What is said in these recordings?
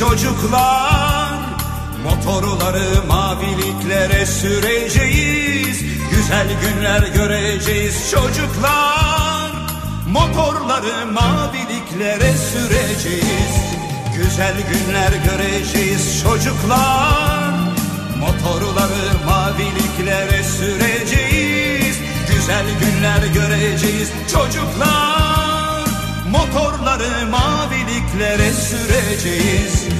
Çocuklar. Motorları maviliklere süreceğiz. Güzel günler göreceğiz çocuklar. Motorları maviliklere süreceğiz. Güzel günler göreceğiz çocuklar. Motorları maviliklere süreceğiz. Güzel günler göreceğiz çocuklar. Motorları maviliklere süreceğiz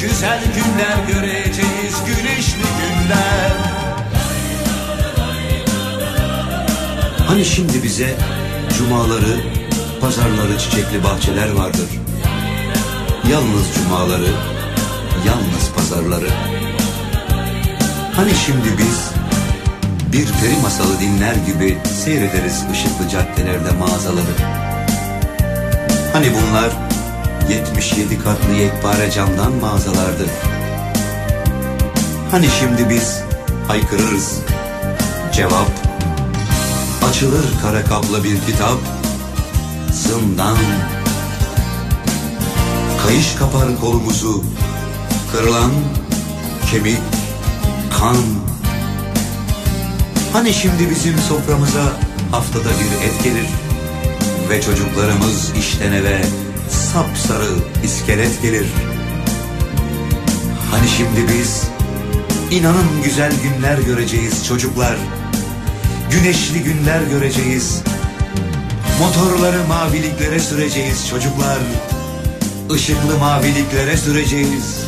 Güzel günler göreceğiz, güneşli günler Hani şimdi bize cumaları, pazarları, çiçekli bahçeler vardır. Yalnız cumaları, yalnız pazarları. Hani şimdi biz bir peri masalı dinler gibi seyrederiz ışıklı caddelerde mağazaları. Hani bunlar 77 katlı yekpare camdan mağazalardı. Hani şimdi biz haykırırız. Cevap Açılır kara kaplı bir kitap Zindan Kayış kapar kolumuzu Kırılan kemik kan Hani şimdi bizim soframıza haftada bir et gelir Ve çocuklarımız işten eve sapsarı iskelet gelir. Hani şimdi biz? İnanın güzel günler göreceğiz çocuklar. Güneşli günler göreceğiz. Motorları maviliklere süreceğiz çocuklar. Işıklı maviliklere süreceğiz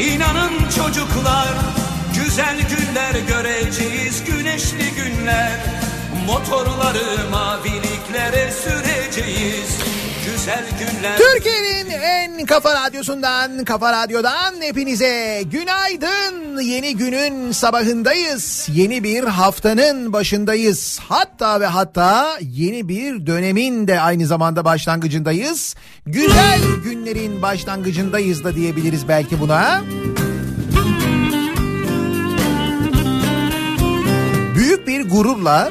inanın çocuklar Güzel günler göreceğiz, güneşli günler. Motorları maviliklere süreceğiz Türkiye'nin en kafa radyosundan, kafa radyodan hepinize günaydın. Yeni günün sabahındayız. Yeni bir haftanın başındayız. Hatta ve hatta yeni bir dönemin de aynı zamanda başlangıcındayız. Güzel günlerin başlangıcındayız da diyebiliriz belki buna. Büyük bir gururla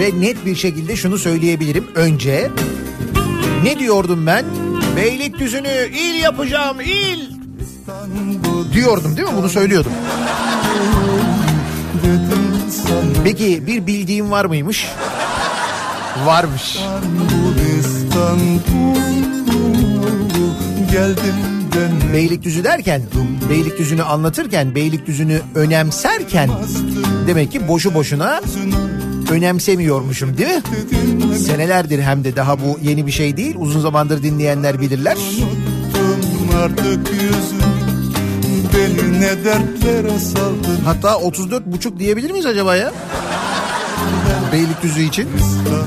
ve net bir şekilde şunu söyleyebilirim önce. Ne diyordum ben? Beylikdüzü'nü il yapacağım il. Diyordum değil mi? Bunu söylüyordum. Peki bir bildiğim var mıymış? Varmış. Beylikdüzü derken, Beylikdüzü'nü anlatırken, Beylikdüzü'nü önemserken demek ki boşu boşuna önemsemiyormuşum değil mi? Senelerdir hem de daha bu yeni bir şey değil. Uzun zamandır dinleyenler bilirler. Hatta 34 buçuk diyebilir miyiz acaba ya? Beylikdüzü için.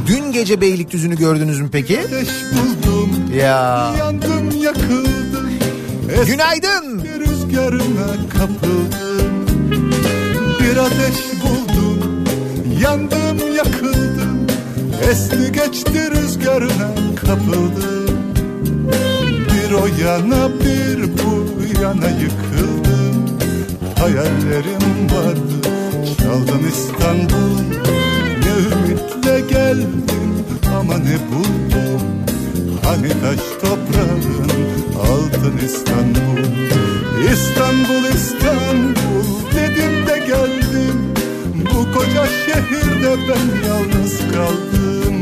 Dün gece Beylikdüzü'nü gördünüz mü peki? Ya. yandım yakıldım Günaydın. rüzgarına kapıldım Bir ateş buldum yandım yakıldım. Esti geçti rüzgarına kapıldım Bir o yana bir bu yana yıkıldım Hayallerim vardı çaldım İstanbul. Ne ümitle geldim ama ne buldum. Hani taş toprağın altın İstanbul. İstanbul İstanbul dedim de geldim koca şehirde ben yalnız kaldım.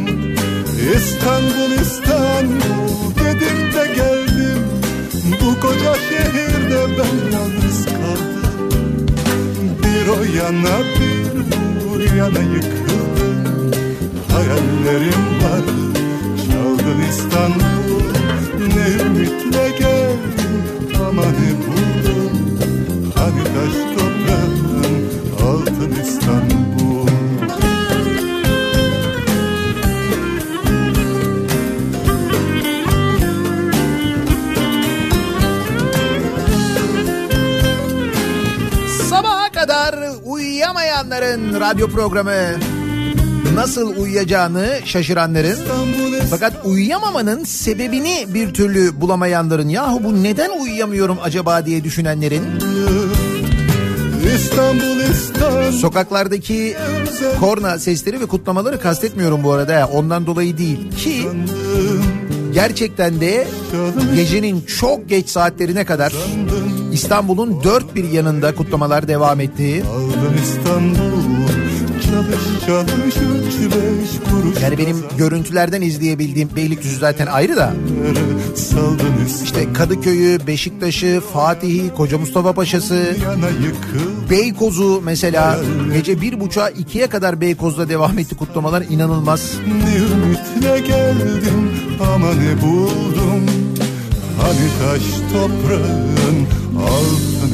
İstanbul İstanbul dedim de geldim. Bu koca şehirde ben yalnız kaldım. Bir o yana bir bu yana yıkıldım. Hayallerim var çaldın İstanbul. Ne ümitle geldim ama ne buldum? Hani taş Sabaha kadar uyuyamayanların radyo programı. Nasıl uyuyacağını şaşıranların fakat uyuyamamanın sebebini bir türlü bulamayanların yahu bu neden uyuyamıyorum acaba? diye düşünenlerin İstanbul İstanbul. sokaklardaki korna sesleri ve kutlamaları kastetmiyorum bu arada. Ondan dolayı değil ki gerçekten de gecenin çok geç saatlerine kadar İstanbul'un dört bir yanında kutlamalar devam etti. Yani benim görüntülerden izleyebildiğim Beylikdüzü zaten ayrı da. İşte Kadıköy'ü, Beşiktaş'ı, Fatih'i, Koca Mustafa Paşa'sı, Beykoz'u mesela gece bir buçuğa ikiye kadar Beykoz'da devam etti kutlamalar inanılmaz. Ne ümitle geldim ama ne buldum? Hani taş toprağın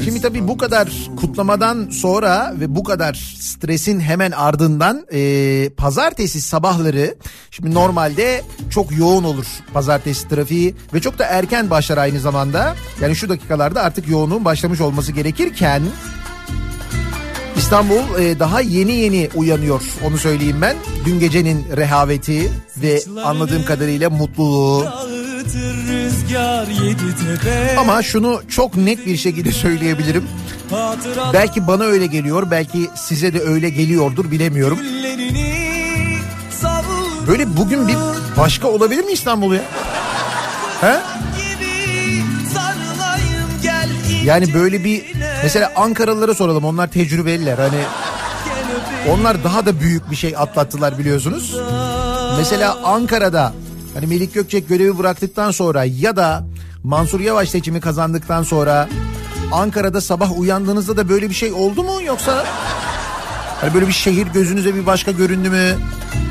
Şimdi tabii bu kadar kutlamadan sonra ve bu kadar stresin hemen ardından e, pazartesi sabahları şimdi normalde çok yoğun olur pazartesi trafiği ve çok da erken başlar aynı zamanda. Yani şu dakikalarda artık yoğunluğun başlamış olması gerekirken İstanbul e, daha yeni yeni uyanıyor onu söyleyeyim ben. Dün gecenin rehaveti ve anladığım kadarıyla mutluluğu. Ama şunu çok net bir şekilde söyleyebilirim. Belki bana öyle geliyor, belki size de öyle geliyordur bilemiyorum. Böyle bugün bir başka olabilir mi İstanbul ya? He? Yani böyle bir mesela Ankaralılara soralım onlar tecrübeliler hani onlar daha da büyük bir şey atlattılar biliyorsunuz. Mesela Ankara'da hani Melik Gökçek görevi bıraktıktan sonra ya da Mansur Yavaş seçimi kazandıktan sonra Ankara'da sabah uyandığınızda da böyle bir şey oldu mu yoksa hani böyle bir şehir gözünüze bir başka göründü mü?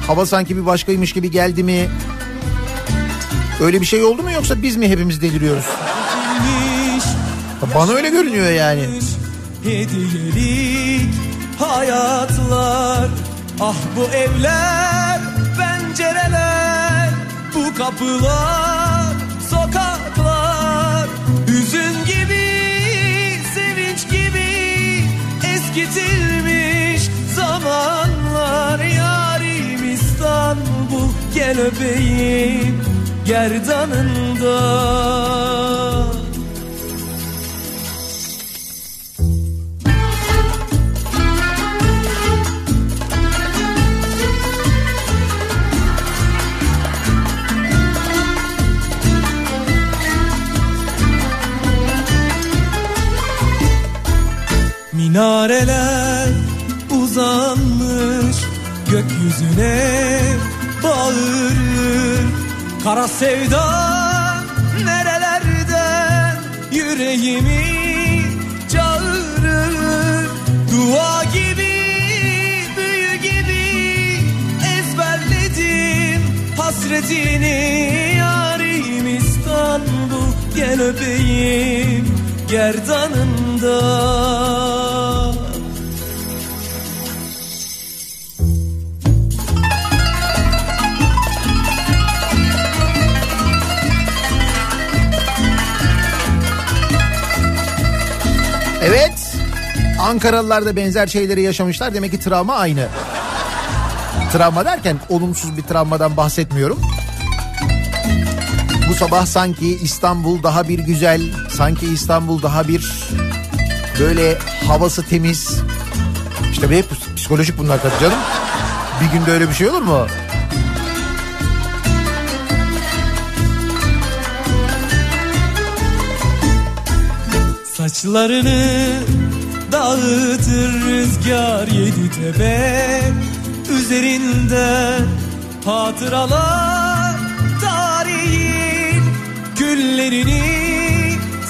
Hava sanki bir başkaymış gibi geldi mi? Öyle bir şey oldu mu yoksa biz mi hepimiz deliriyoruz? Bana öyle görünüyor yani. Hediyelik hayatlar Ah bu evler pencereler kapılar sokaklar. Hüzün gibi sevinç gibi Eskitilmiş zamanlar. Yarim İstanbul gel öpeyim gerdanında Minareler uzanmış gökyüzüne bağırır. Kara sevda nerelerden yüreğimi çağırır? Dua gibi büyü gibi ezberledim hasretini. Yarim İstanbul gel öpeyim gerdanında Ankaralılar da benzer şeyleri yaşamışlar. Demek ki travma aynı. travma derken olumsuz bir travmadan bahsetmiyorum. Bu sabah sanki İstanbul daha bir güzel, sanki İstanbul daha bir böyle havası temiz. İşte hep psikolojik bunlar tabii canım. Bir günde öyle bir şey olur mu? Saçlarını dağıtır rüzgar yedi tepe Üzerinde hatıralar tarihin Güllerini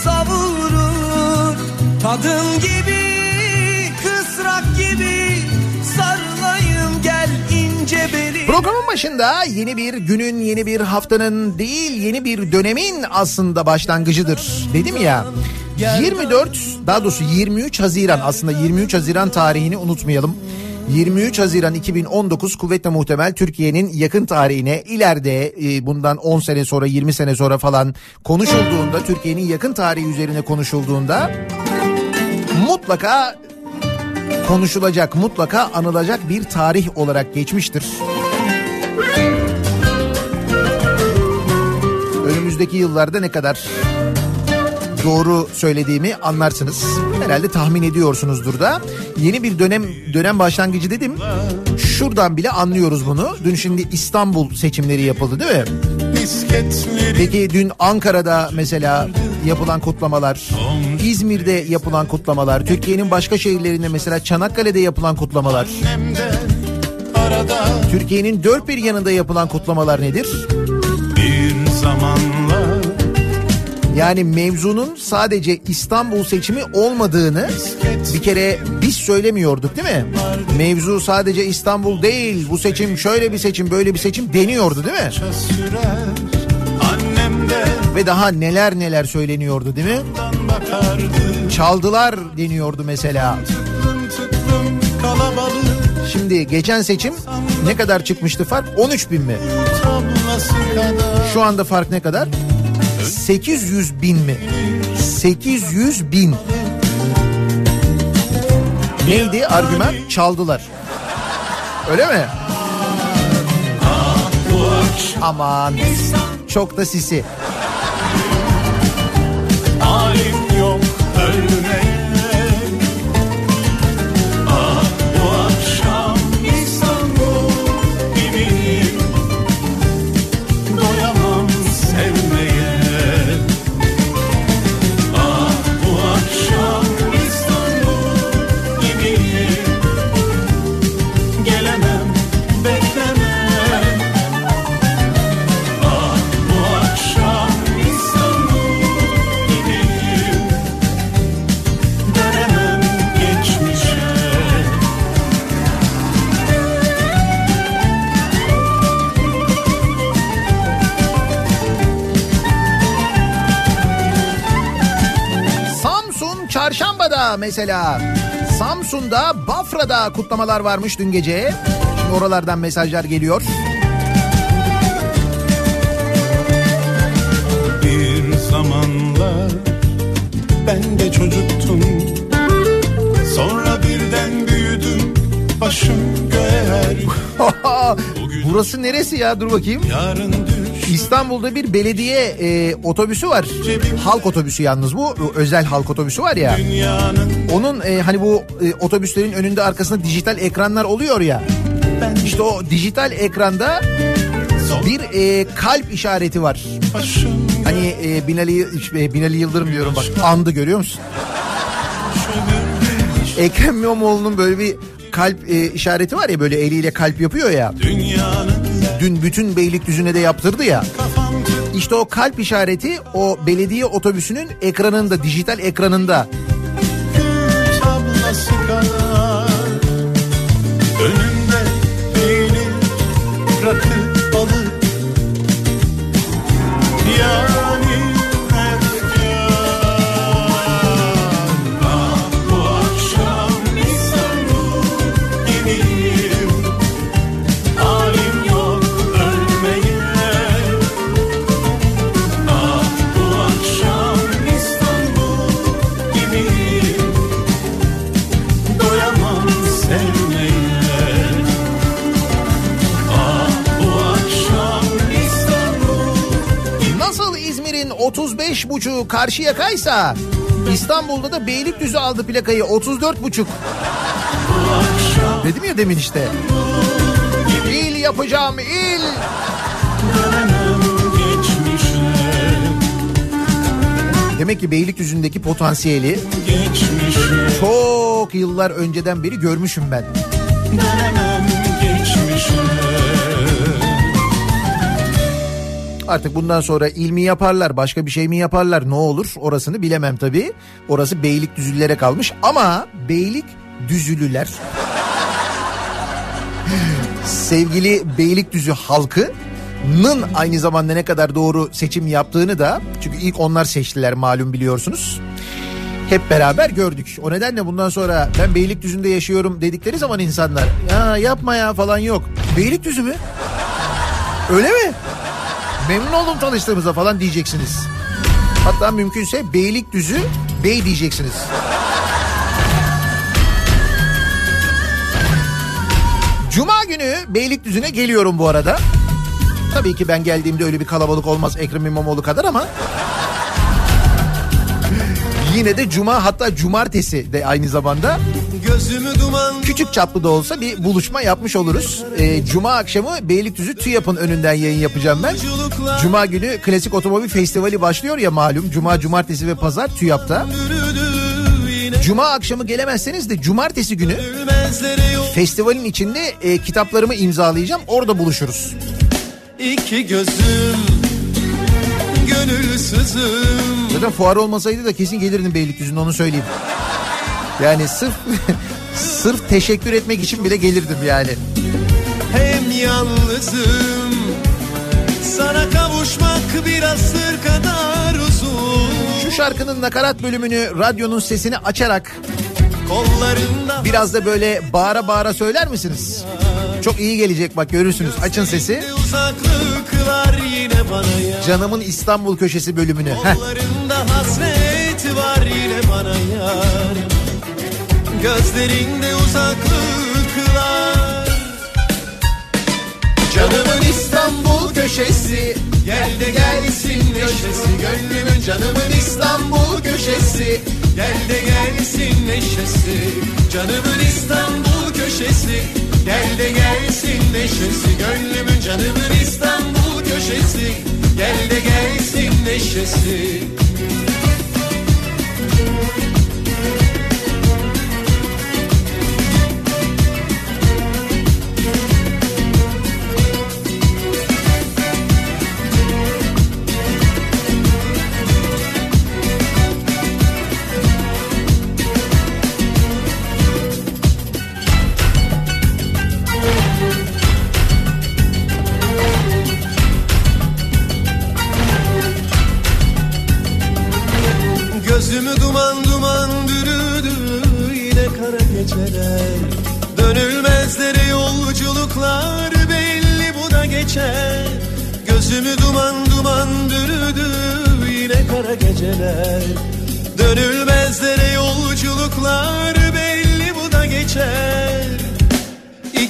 savurur Kadın gibi kısrak gibi sarılayım gel ince beli Programın başında yeni bir günün, yeni bir haftanın değil, yeni bir dönemin aslında başlangıcıdır. Dedim ya. 24 daha doğrusu 23 Haziran aslında 23 Haziran tarihini unutmayalım. 23 Haziran 2019 kuvvetle muhtemel Türkiye'nin yakın tarihine ileride e, bundan 10 sene sonra 20 sene sonra falan konuşulduğunda Türkiye'nin yakın tarihi üzerine konuşulduğunda mutlaka konuşulacak mutlaka anılacak bir tarih olarak geçmiştir. Önümüzdeki yıllarda ne kadar doğru söylediğimi anlarsınız. Herhalde tahmin ediyorsunuzdur da. Yeni bir dönem dönem başlangıcı dedim. Şuradan bile anlıyoruz bunu. Dün şimdi İstanbul seçimleri yapıldı değil mi? Peki dün Ankara'da mesela yapılan kutlamalar, İzmir'de yapılan kutlamalar, Türkiye'nin başka şehirlerinde mesela Çanakkale'de yapılan kutlamalar, Türkiye'nin dört bir yanında yapılan kutlamalar nedir? bir zamanlar Yani mevzunun sadece İstanbul seçimi olmadığını bir kere biz söylemiyorduk değil mi? Mevzu sadece İstanbul değil bu seçim şöyle bir seçim böyle bir seçim deniyordu değil mi? Ve daha neler neler söyleniyordu değil mi? Çaldılar deniyordu mesela. Şimdi geçen seçim ne kadar çıkmıştı fark? 13 bin mi? Şu anda fark ne kadar? 800 bin mi? 800 bin. Neydi argüman? Çaldılar. Öyle mi? Aman çok da sisi. Halim yok ölmeye mesela. Samsun'da Bafra'da kutlamalar varmış dün gece. Şimdi oralardan mesajlar geliyor. Bir zamanlar ben de çocuktum Sonra birden büyüdüm başım göğe Burası neresi ya dur bakayım. Yarın düş İstanbul'da bir belediye e, otobüsü var. Halk otobüsü yalnız bu. Özel halk otobüsü var ya. Onun e, hani bu e, otobüslerin önünde arkasında dijital ekranlar oluyor ya. İşte o dijital ekranda bir e, kalp işareti var. Hani e, Binali, e, Binali Yıldırım diyorum bak andı görüyor musun? Ekrem İmamoğlu'nun böyle bir kalp e, işareti var ya böyle eliyle kalp yapıyor ya. Dünyanın Dün bütün Beylikdüzü'ne de yaptırdı ya. İşte o kalp işareti o belediye otobüsünün ekranında, dijital ekranında. 35 buçuğu karşı yakaysa İstanbul'da da Beylikdüzü aldı plakayı 34 buçuk. Dedim ya demin işte. İl yapacağım il. Demek ki Beylikdüzü'ndeki potansiyeli geçmişe çok yıllar önceden beri görmüşüm ben. Dönemem geçmişe Artık bundan sonra ilmi yaparlar, başka bir şey mi yaparlar, ne olur orasını bilemem tabii. Orası Beylikdüzülülere kalmış ama Beylikdüzülüler sevgili Beylikdüzü halkının aynı zamanda ne kadar doğru seçim yaptığını da çünkü ilk onlar seçtiler malum biliyorsunuz. Hep beraber gördük. O nedenle bundan sonra ben Beylikdüzü'nde yaşıyorum dedikleri zaman insanlar ya yapma ya falan yok. Beylikdüzü mü? Öyle mi? Memnun oldum tanıştığımıza falan diyeceksiniz. Hatta mümkünse Beylikdüzü Bey diyeceksiniz. Cuma günü Beylikdüzü'ne geliyorum bu arada. Tabii ki ben geldiğimde öyle bir kalabalık olmaz Ekrem İmamoğlu kadar ama... Yine de cuma hatta cumartesi de aynı zamanda küçük çaplı da olsa bir buluşma yapmış oluruz. Ee, cuma akşamı Beylikdüzü TÜYAP'ın önünden yayın yapacağım ben. Cuma günü Klasik Otomobil Festivali başlıyor ya malum. Cuma, cumartesi ve pazar TÜYAP'ta. Cuma akşamı gelemezseniz de cumartesi günü festivalin içinde e, kitaplarımı imzalayacağım. Orada buluşuruz. iki gözüm Gönülsüzüm Zaten fuar olmasaydı da kesin gelirdim Beylikdüzü'nde onu söyleyeyim. Yani sırf sırf teşekkür etmek için bile gelirdim yani. Hem yalnızım Sana kavuşmak bir asır kadar uzun Şu şarkının nakarat bölümünü radyonun sesini açarak Kollarında biraz da böyle bağıra bağıra söyler misiniz? Çok iyi gelecek bak görürsünüz. Açın sesi. uzaklıklar yine bana ya Canımın İstanbul köşesi bölümünü. Kollarında hasret var yine bana yar Gözlerinde uzaklıklar. Canımın İstanbul köşesi. Gel de gelsin neşesi. Gönlümün canımın İstanbul köşesi. Gel de gelsin neşesi. Canımın İstanbul köşesi. Gel de gelsin neşesi. Gönlümün canımın İstanbul köşesi. Gel de gelsin neşesi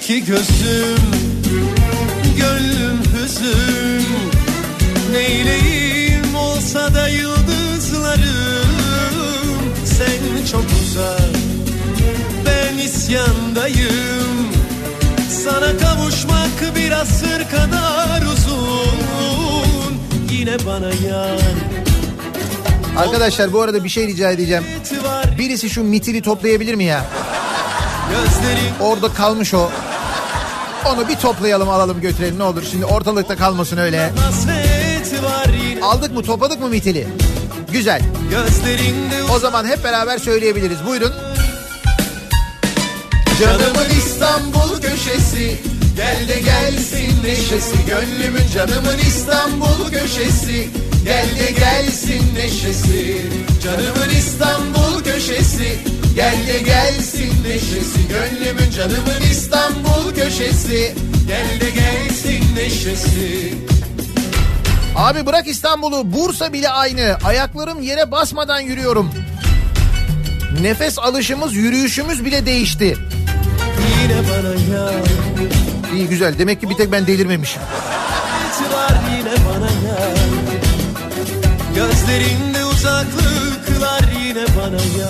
İki gözüm gönlüm hüzün Neyleyim olsa da yıldızlarım Sen çok uzak ben isyandayım Sana kavuşmak bir asır kadar uzun Yine bana yan Arkadaşlar bu arada bir şey rica edeceğim. Birisi şu mitili toplayabilir mi ya? Gözlerim Orada kalmış o. Onu bir toplayalım alalım götürelim ne olur. Şimdi ortalıkta kalmasın öyle. Aldık mı topladık mı mitili? Güzel. O zaman hep beraber söyleyebiliriz. Buyurun. Canımın İstanbul köşesi Gel de gelsin neşesi Gönlümün canımın İstanbul köşesi Gel de gelsin neşesi Canımın İstanbul köşesi Gel de gelsin neşesi Gönlümün canımın İstanbul köşesi Gel de gelsin neşesi Abi bırak İstanbul'u Bursa bile aynı. Ayaklarım yere basmadan yürüyorum. Nefes alışımız yürüyüşümüz bile değişti. Yine bana yar İyi güzel demek ki bir tek ben delirmemişim. Gözlerinde yar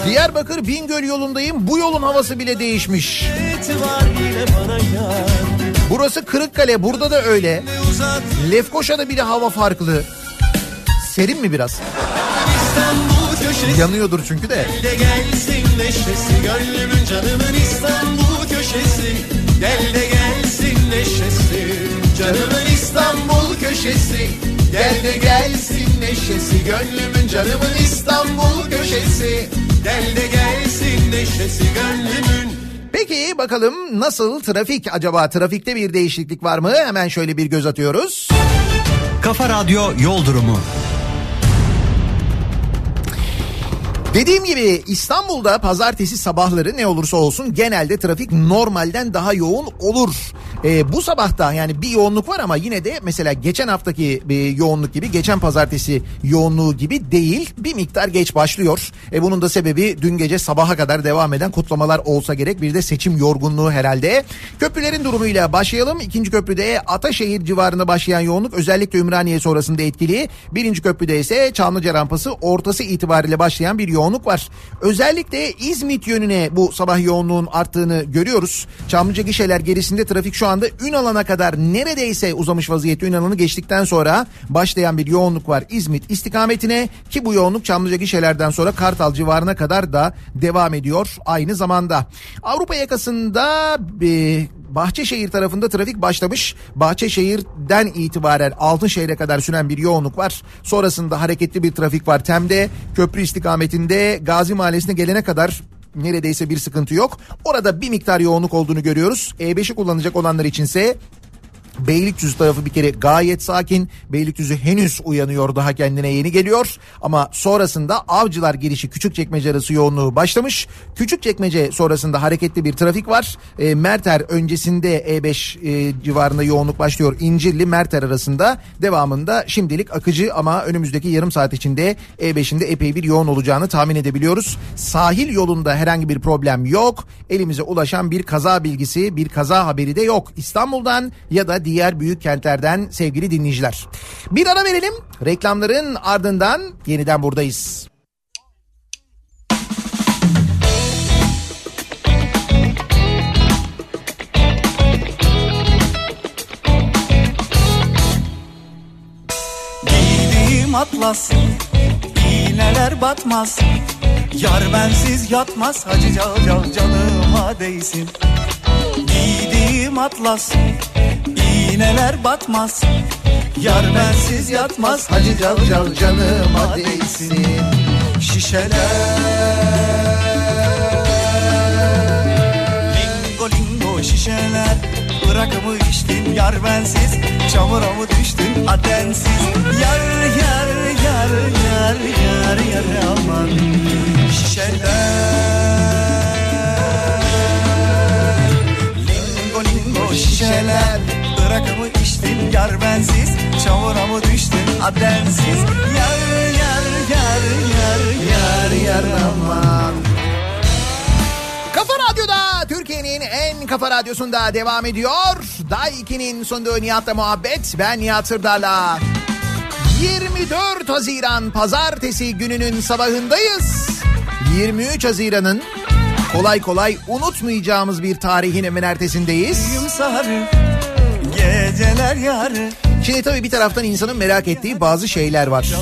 Diyarbakır Bingöl yolundayım bu yolun havası bile değişmiş. Burası Kırıkkale burada da öyle. Lefkoşa'da bile hava farklı. Serin mi biraz? Yanıyordur çünkü de. Gel de gelsin neşesi Gönlümün canımın İstanbul köşesi Gel de gelsin neşesi Canımın İstanbul köşesi Gel de gelsin neşesi Gönlümün canımın İstanbul köşesi Gel de gelsin neşesi Gönlümün Peki bakalım nasıl trafik acaba? Trafikte bir değişiklik var mı? Hemen şöyle bir göz atıyoruz. Kafa Radyo Yol Durumu. Dediğim gibi İstanbul'da pazartesi sabahları ne olursa olsun genelde trafik normalden daha yoğun olur. Ee, bu sabahta yani bir yoğunluk var ama yine de mesela geçen haftaki bir yoğunluk gibi geçen pazartesi yoğunluğu gibi değil bir miktar geç başlıyor. E, bunun da sebebi dün gece sabaha kadar devam eden kutlamalar olsa gerek bir de seçim yorgunluğu herhalde. Köprülerin durumuyla başlayalım. İkinci köprüde Ataşehir civarında başlayan yoğunluk özellikle Ümraniye sonrasında etkili. Birinci köprüde ise Çamlıca rampası ortası itibariyle başlayan bir yoğunluk var. Özellikle İzmit yönüne bu sabah yoğunluğun arttığını görüyoruz. Çamlıca gişeler gerisinde trafik şu anda Ünalan'a kadar neredeyse uzamış vaziyette Ünalan'ı geçtikten sonra başlayan bir yoğunluk var İzmit istikametine ki bu yoğunluk Çamlıca gişelerden sonra Kartal civarına kadar da devam ediyor aynı zamanda. Avrupa yakasında e, Bahçeşehir tarafında trafik başlamış. Bahçeşehir'den itibaren Altınşehir'e kadar süren bir yoğunluk var. Sonrasında hareketli bir trafik var. Tem'de köprü istikametinde Gazi Mahallesi'ne gelene kadar neredeyse bir sıkıntı yok. Orada bir miktar yoğunluk olduğunu görüyoruz. E5'i kullanacak olanlar içinse Beylikdüzü tarafı bir kere gayet sakin. Beylikdüzü henüz uyanıyor daha kendine yeni geliyor. Ama sonrasında avcılar girişi Küçükçekmece arası yoğunluğu başlamış. Küçükçekmece sonrasında hareketli bir trafik var. E, Merter öncesinde E5 e, civarında yoğunluk başlıyor. İncirli Merter arasında devamında şimdilik akıcı ama önümüzdeki yarım saat içinde E5'inde epey bir yoğun olacağını tahmin edebiliyoruz. Sahil yolunda herhangi bir problem yok. Elimize ulaşan bir kaza bilgisi, bir kaza haberi de yok. İstanbul'dan ya da diğer büyük kentlerden sevgili dinleyiciler. Bir ara verelim. Reklamların ardından yeniden buradayız. Giydiğim atlas iğneler batmaz Yar bensiz yatmaz hacı cal cal canıma değsin Giydiğim atlas iğneler batmaz Yar bensiz yatmaz. Hacı cal cal canıma değsin Şişeler. Lingo lingo şişeler. Bırakımı içtin yar bensiz. Çamura mı düştün adensiz Yar yar yar yar yar yar aman. Şişeler. Lingo şişeler Bırakımı içtin yar bensiz Çamura mı düştün adensiz Yar yar yar yar yar yar aman Kafa Radyo'da Türkiye'nin en kafa radyosunda devam ediyor. 2'nin sonunda Nihat'la muhabbet. Ben Nihat Sırdar'la. 24 Haziran Pazartesi gününün sabahındayız. 23 Haziran'ın kolay kolay unutmayacağımız bir tarihin hemen ertesindeyiz. Geceler yarı Şimdi tabii bir taraftan insanın merak ettiği bazı şeyler var.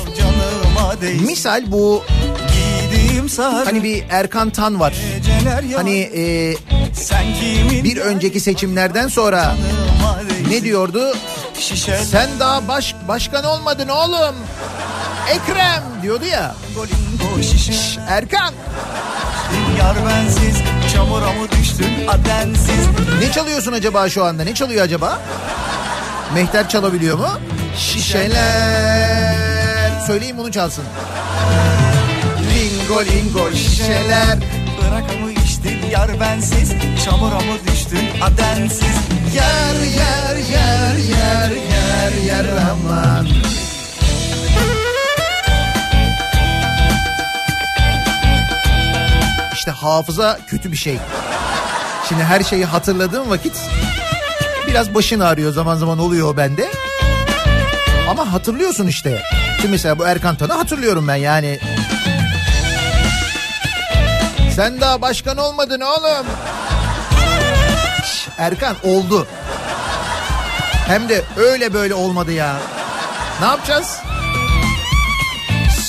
Misal bu hani bir Erkan Tan var. Hani e, bir önceki seçimlerden sonra ne diyordu? Sen daha baş, başkan olmadın oğlum. Ekrem diyordu ya. Şişe Erkan Yar bensiz Çamura mı düştün adensiz ne çalıyorsun acaba şu anda? Ne çalıyor acaba? Mehter çalabiliyor mu? Şişeler. Söyleyin bunu çalsın. Lingo lingo şişeler. Bırakamı içtin yar bensiz Çamura mı düştün adensiz Yer yer yer yer yer yer aman. İşte hafıza kötü bir şey. Şimdi her şeyi hatırladığım vakit biraz başın ağrıyor zaman zaman oluyor bende. Ama hatırlıyorsun işte. Şimdi mesela bu Erkan Tan'ı hatırlıyorum ben yani. Sen daha başkan olmadın oğlum. Erkan oldu. Hem de öyle böyle olmadı ya. Ne yapacağız?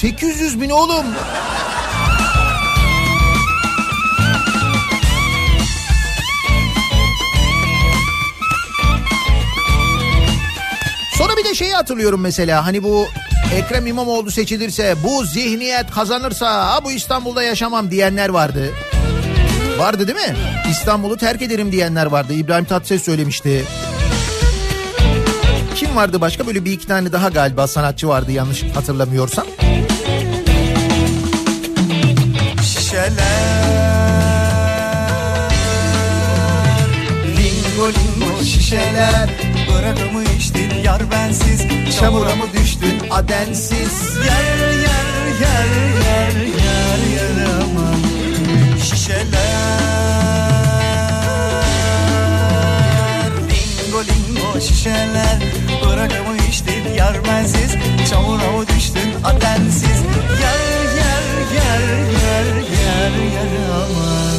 800 bin oğlum. Sonra bir de şeyi hatırlıyorum mesela hani bu Ekrem İmamoğlu seçilirse bu zihniyet kazanırsa ha bu İstanbul'da yaşamam diyenler vardı. Vardı değil mi? İstanbul'u terk ederim diyenler vardı. İbrahim Tatlıses söylemişti. Kim vardı başka? Böyle bir iki tane daha galiba sanatçı vardı yanlış hatırlamıyorsam. Şişeler Lingo lingo şişeler Bırakımı içtin? Yar bensiz Çamura mı düştün? Adensiz. Yer yer yer yer yer aman Şişeler. Lingo lingo şişeler. Bırakımı içtin? Yar bensiz Çamura mı düştün? Adensiz. Yer yer yer yer yer aman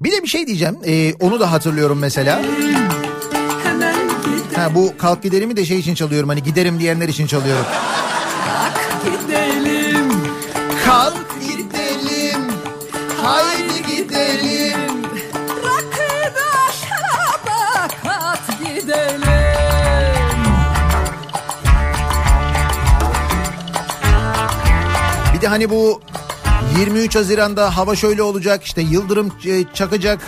Bir de bir şey diyeceğim. Ee, onu da hatırlıyorum mesela. Ha, bu kalk giderimi de şey için çalıyorum. Hani giderim diyenler için çalıyorum. Gidelim Kalk gidelim. Haydi gidelim. Rakıda şaraba kat gidelim Bir de hani bu 23 Haziran'da hava şöyle olacak işte yıldırım e, çakacak.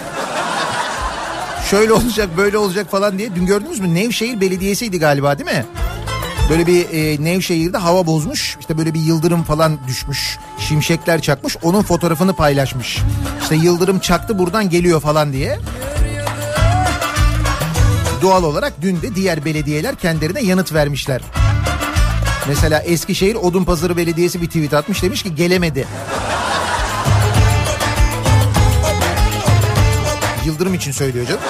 Şöyle olacak böyle olacak falan diye. Dün gördünüz mü Nevşehir Belediyesi'ydi galiba değil mi? Böyle bir e, Nevşehir'de hava bozmuş. İşte böyle bir yıldırım falan düşmüş. Şimşekler çakmış. Onun fotoğrafını paylaşmış. İşte yıldırım çaktı buradan geliyor falan diye. Doğal olarak dün de diğer belediyeler kendilerine yanıt vermişler. Mesela Eskişehir Odunpazarı Belediyesi bir tweet atmış demiş ki gelemedi. Yıldırım için söylüyor canım.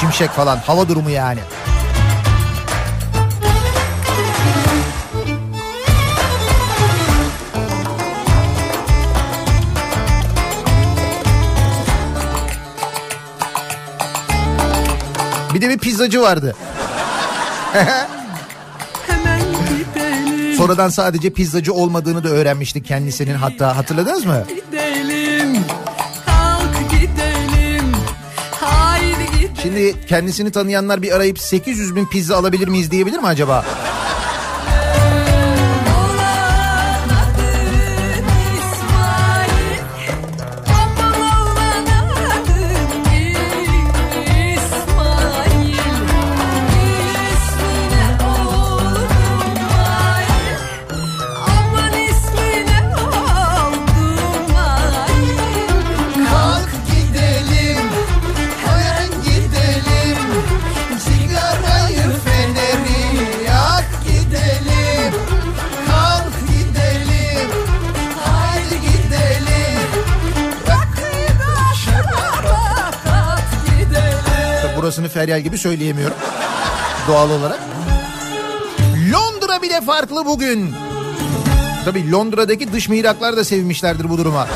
Şimşek falan hava durumu yani. Bir de bir pizzacı vardı. Sonradan sadece pizzacı olmadığını da öğrenmiştik kendisinin hatta hatırladınız mı? Gidelim Şimdi kendisini tanıyanlar bir arayıp 800 bin pizza alabilir miyiz diyebilir mi acaba? Feryal gibi söyleyemiyorum. Doğal olarak. Londra bile farklı bugün. Tabii Londra'daki dış mihraklar da sevmişlerdir bu duruma.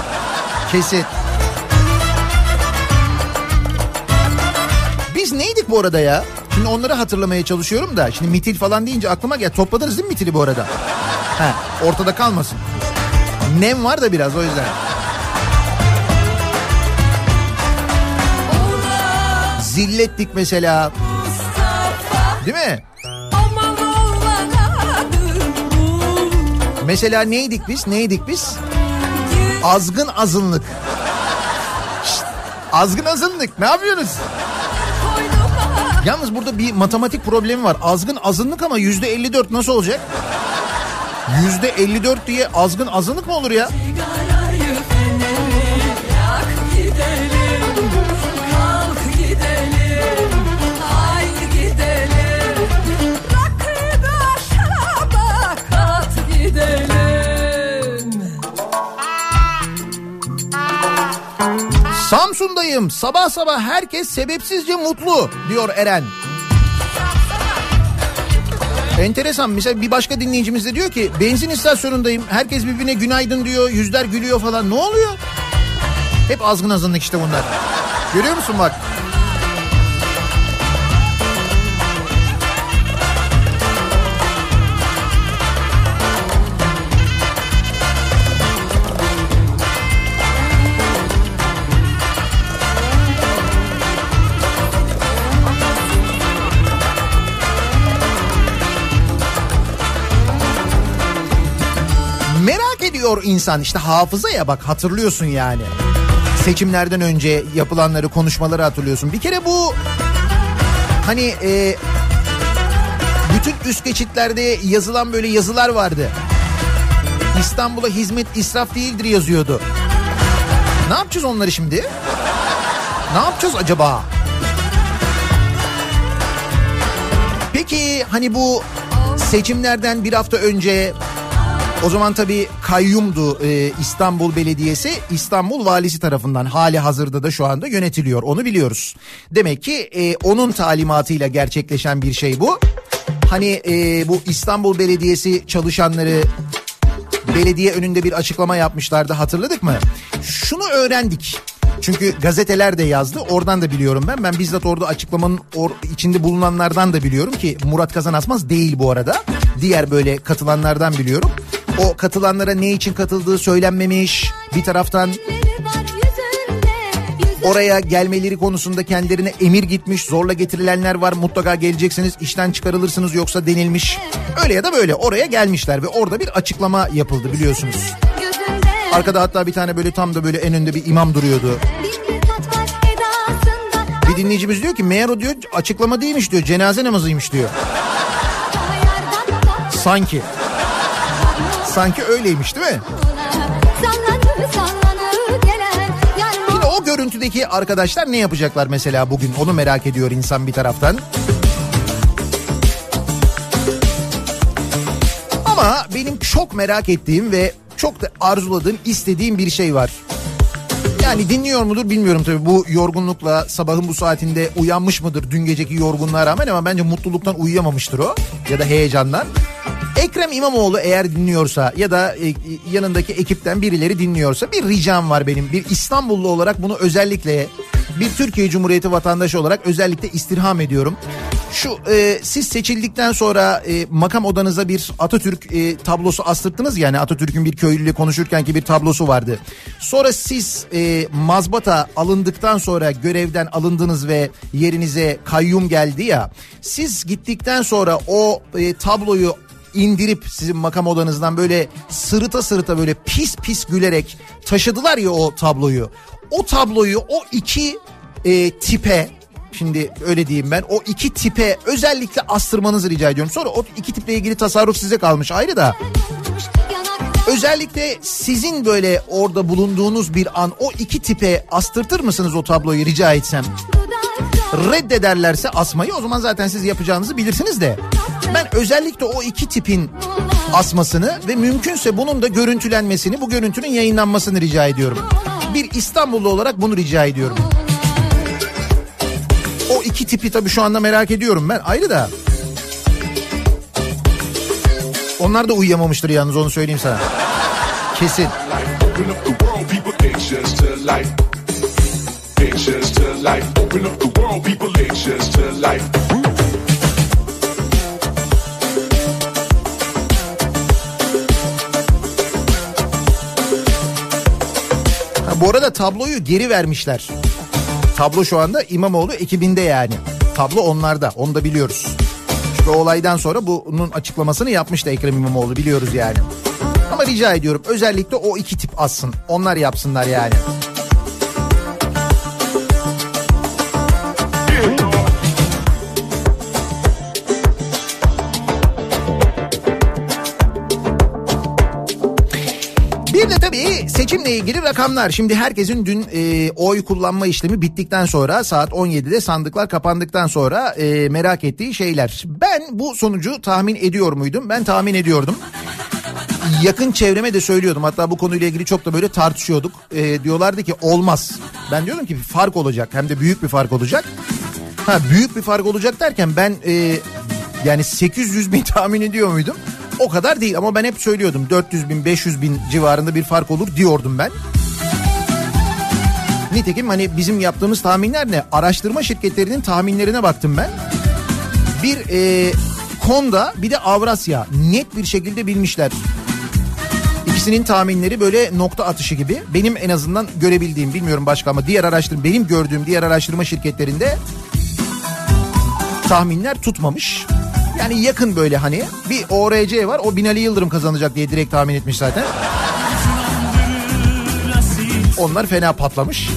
Kesin. Biz neydik bu arada ya? Şimdi onları hatırlamaya çalışıyorum da. Şimdi mitil falan deyince aklıma gel. Topladınız değil mi mitili bu arada? Ha, ortada kalmasın. Nem var da biraz o yüzden. Zillettik mesela. Değil mi? Mesela neydik biz? Neydik biz? Azgın azınlık. Şşt, azgın azınlık ne yapıyorsunuz? Yalnız burada bir matematik problemi var. Azgın azınlık ama yüzde 54 nasıl olacak? Yüzde 54 diye azgın azınlık mı olur ya? Samsun'dayım. Sabah sabah herkes sebepsizce mutlu diyor Eren. Enteresan mesela bir başka dinleyicimiz de diyor ki benzin istasyonundayım herkes birbirine günaydın diyor yüzler gülüyor falan ne oluyor? Hep azgın azınlık işte bunlar. Görüyor musun bak? Hatırlıyor insan. İşte hafıza ya bak hatırlıyorsun yani. Seçimlerden önce yapılanları, konuşmaları hatırlıyorsun. Bir kere bu hani e, bütün üst geçitlerde yazılan böyle yazılar vardı. İstanbul'a hizmet israf değildir yazıyordu. Ne yapacağız onları şimdi? Ne yapacağız acaba? Peki hani bu seçimlerden bir hafta önce o zaman tabii kayyumdu e, İstanbul Belediyesi İstanbul Valisi tarafından hali hazırda da şu anda yönetiliyor onu biliyoruz. Demek ki e, onun talimatıyla gerçekleşen bir şey bu. Hani e, bu İstanbul Belediyesi çalışanları belediye önünde bir açıklama yapmışlardı hatırladık mı? Şunu öğrendik. Çünkü gazeteler de yazdı. Oradan da biliyorum ben. Ben bizzat orada açıklamanın or içinde bulunanlardan da biliyorum ki Murat Kazan Asmaz değil bu arada. Diğer böyle katılanlardan biliyorum. O katılanlara ne için katıldığı söylenmemiş. Bir taraftan oraya gelmeleri konusunda kendilerine emir gitmiş. Zorla getirilenler var. Mutlaka geleceksiniz. işten çıkarılırsınız yoksa denilmiş. Öyle ya da böyle oraya gelmişler ve orada bir açıklama yapıldı biliyorsunuz. Arkada hatta bir tane böyle tam da böyle en önde bir imam duruyordu. Bir dinleyicimiz diyor ki meğer o diyor açıklama değilmiş diyor cenaze namazıymış diyor. Sanki. Sanki öyleymiş değil mi? Şimdi o görüntüdeki arkadaşlar ne yapacaklar mesela bugün onu merak ediyor insan bir taraftan. Ama benim çok merak ettiğim ve çok da arzuladığım, istediğim bir şey var. Yani dinliyor mudur bilmiyorum tabii bu yorgunlukla sabahın bu saatinde uyanmış mıdır dün geceki yorgunluğa rağmen ama bence mutluluktan uyuyamamıştır o ya da heyecandan. Ekrem İmamoğlu eğer dinliyorsa ya da e, yanındaki ekipten birileri dinliyorsa bir ricam var benim. Bir İstanbullu olarak bunu özellikle bir Türkiye Cumhuriyeti vatandaşı olarak özellikle istirham ediyorum. Şu e, siz seçildikten sonra e, makam odanıza bir Atatürk e, tablosu astırttınız yani Atatürk'ün bir köylüyle konuşurken ki bir tablosu vardı. Sonra siz e, mazbata alındıktan sonra görevden alındınız ve yerinize kayyum geldi ya. Siz gittikten sonra o e, tabloyu indirip sizin makam odanızdan böyle sırıta sırıta böyle pis pis gülerek taşıdılar ya o tabloyu. O tabloyu o iki e, tipe şimdi öyle diyeyim ben o iki tipe özellikle astırmanızı rica ediyorum. Sonra o iki tiple ilgili tasarruf size kalmış ayrı da. Özellikle sizin böyle orada bulunduğunuz bir an o iki tipe astırtır mısınız o tabloyu rica etsem? Reddederlerse asmayı o zaman zaten siz yapacağınızı bilirsiniz de. Ben özellikle o iki tipin asmasını ve mümkünse bunun da görüntülenmesini, bu görüntünün yayınlanmasını rica ediyorum. Bir İstanbullu olarak bunu rica ediyorum. O iki tipi tabii şu anda merak ediyorum ben ayrı da. Onlar da uyuyamamıştır yalnız onu söyleyeyim sana. Kesin. Life. Open up the world, people, pictures to life. Ha, bu arada tabloyu geri vermişler. Tablo şu anda İmamoğlu ekibinde yani. Tablo onlarda onu da biliyoruz. Çünkü olaydan sonra bunun açıklamasını yapmıştı Ekrem İmamoğlu biliyoruz yani. Ama rica ediyorum özellikle o iki tip assın. Onlar yapsınlar yani. Seçimle ilgili rakamlar. Şimdi herkesin dün e, oy kullanma işlemi bittikten sonra saat 17'de sandıklar kapandıktan sonra e, merak ettiği şeyler. Ben bu sonucu tahmin ediyor muydum? Ben tahmin ediyordum. Yakın çevreme de söylüyordum. Hatta bu konuyla ilgili çok da böyle tartışıyorduk. E, diyorlardı ki olmaz. Ben diyordum ki bir fark olacak. Hem de büyük bir fark olacak. Ha büyük bir fark olacak derken ben e, yani 800 bin tahmin ediyor muydum? O kadar değil ama ben hep söylüyordum 400 bin 500 bin civarında bir fark olur diyordum ben. Nitekim hani bizim yaptığımız tahminler ne? Araştırma şirketlerinin tahminlerine baktım ben. Bir e, Konda bir de Avrasya net bir şekilde bilmişler. İkisinin tahminleri böyle nokta atışı gibi. Benim en azından görebildiğim bilmiyorum başka ama diğer araştırma benim gördüğüm diğer araştırma şirketlerinde tahminler tutmamış. Yani yakın böyle hani bir ORC var o Binali Yıldırım kazanacak diye direkt tahmin etmiş zaten. Onlar fena patlamış.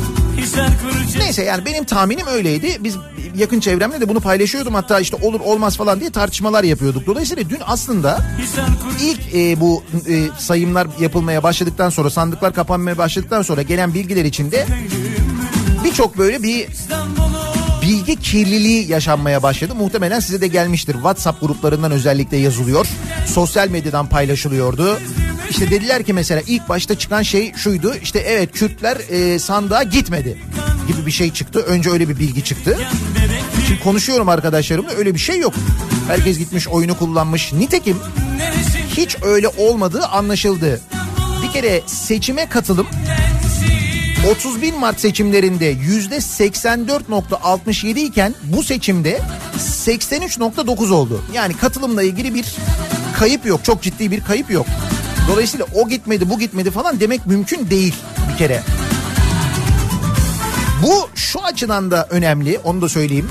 Neyse yani benim tahminim öyleydi. Biz yakın çevremle de bunu paylaşıyordum. Hatta işte olur olmaz falan diye tartışmalar yapıyorduk. Dolayısıyla dün aslında ilk e, bu e, sayımlar yapılmaya başladıktan sonra sandıklar kapanmaya başladıktan sonra gelen bilgiler içinde birçok böyle bir bilgi kirliliği yaşanmaya başladı. Muhtemelen size de gelmiştir. WhatsApp gruplarından özellikle yazılıyor. Sosyal medyadan paylaşılıyordu. İşte dediler ki mesela ilk başta çıkan şey şuydu. İşte evet Kürtler e, sandığa gitmedi gibi bir şey çıktı. Önce öyle bir bilgi çıktı. Şimdi konuşuyorum arkadaşlarımla öyle bir şey yok. Herkes gitmiş oyunu kullanmış. Nitekim hiç öyle olmadığı anlaşıldı. Bir kere seçime katılım 31 Mart seçimlerinde yüzde 84.67 iken bu seçimde 83.9 oldu. Yani katılımla ilgili bir kayıp yok. Çok ciddi bir kayıp yok. Dolayısıyla o gitmedi bu gitmedi falan demek mümkün değil bir kere. Bu şu açıdan da önemli onu da söyleyeyim.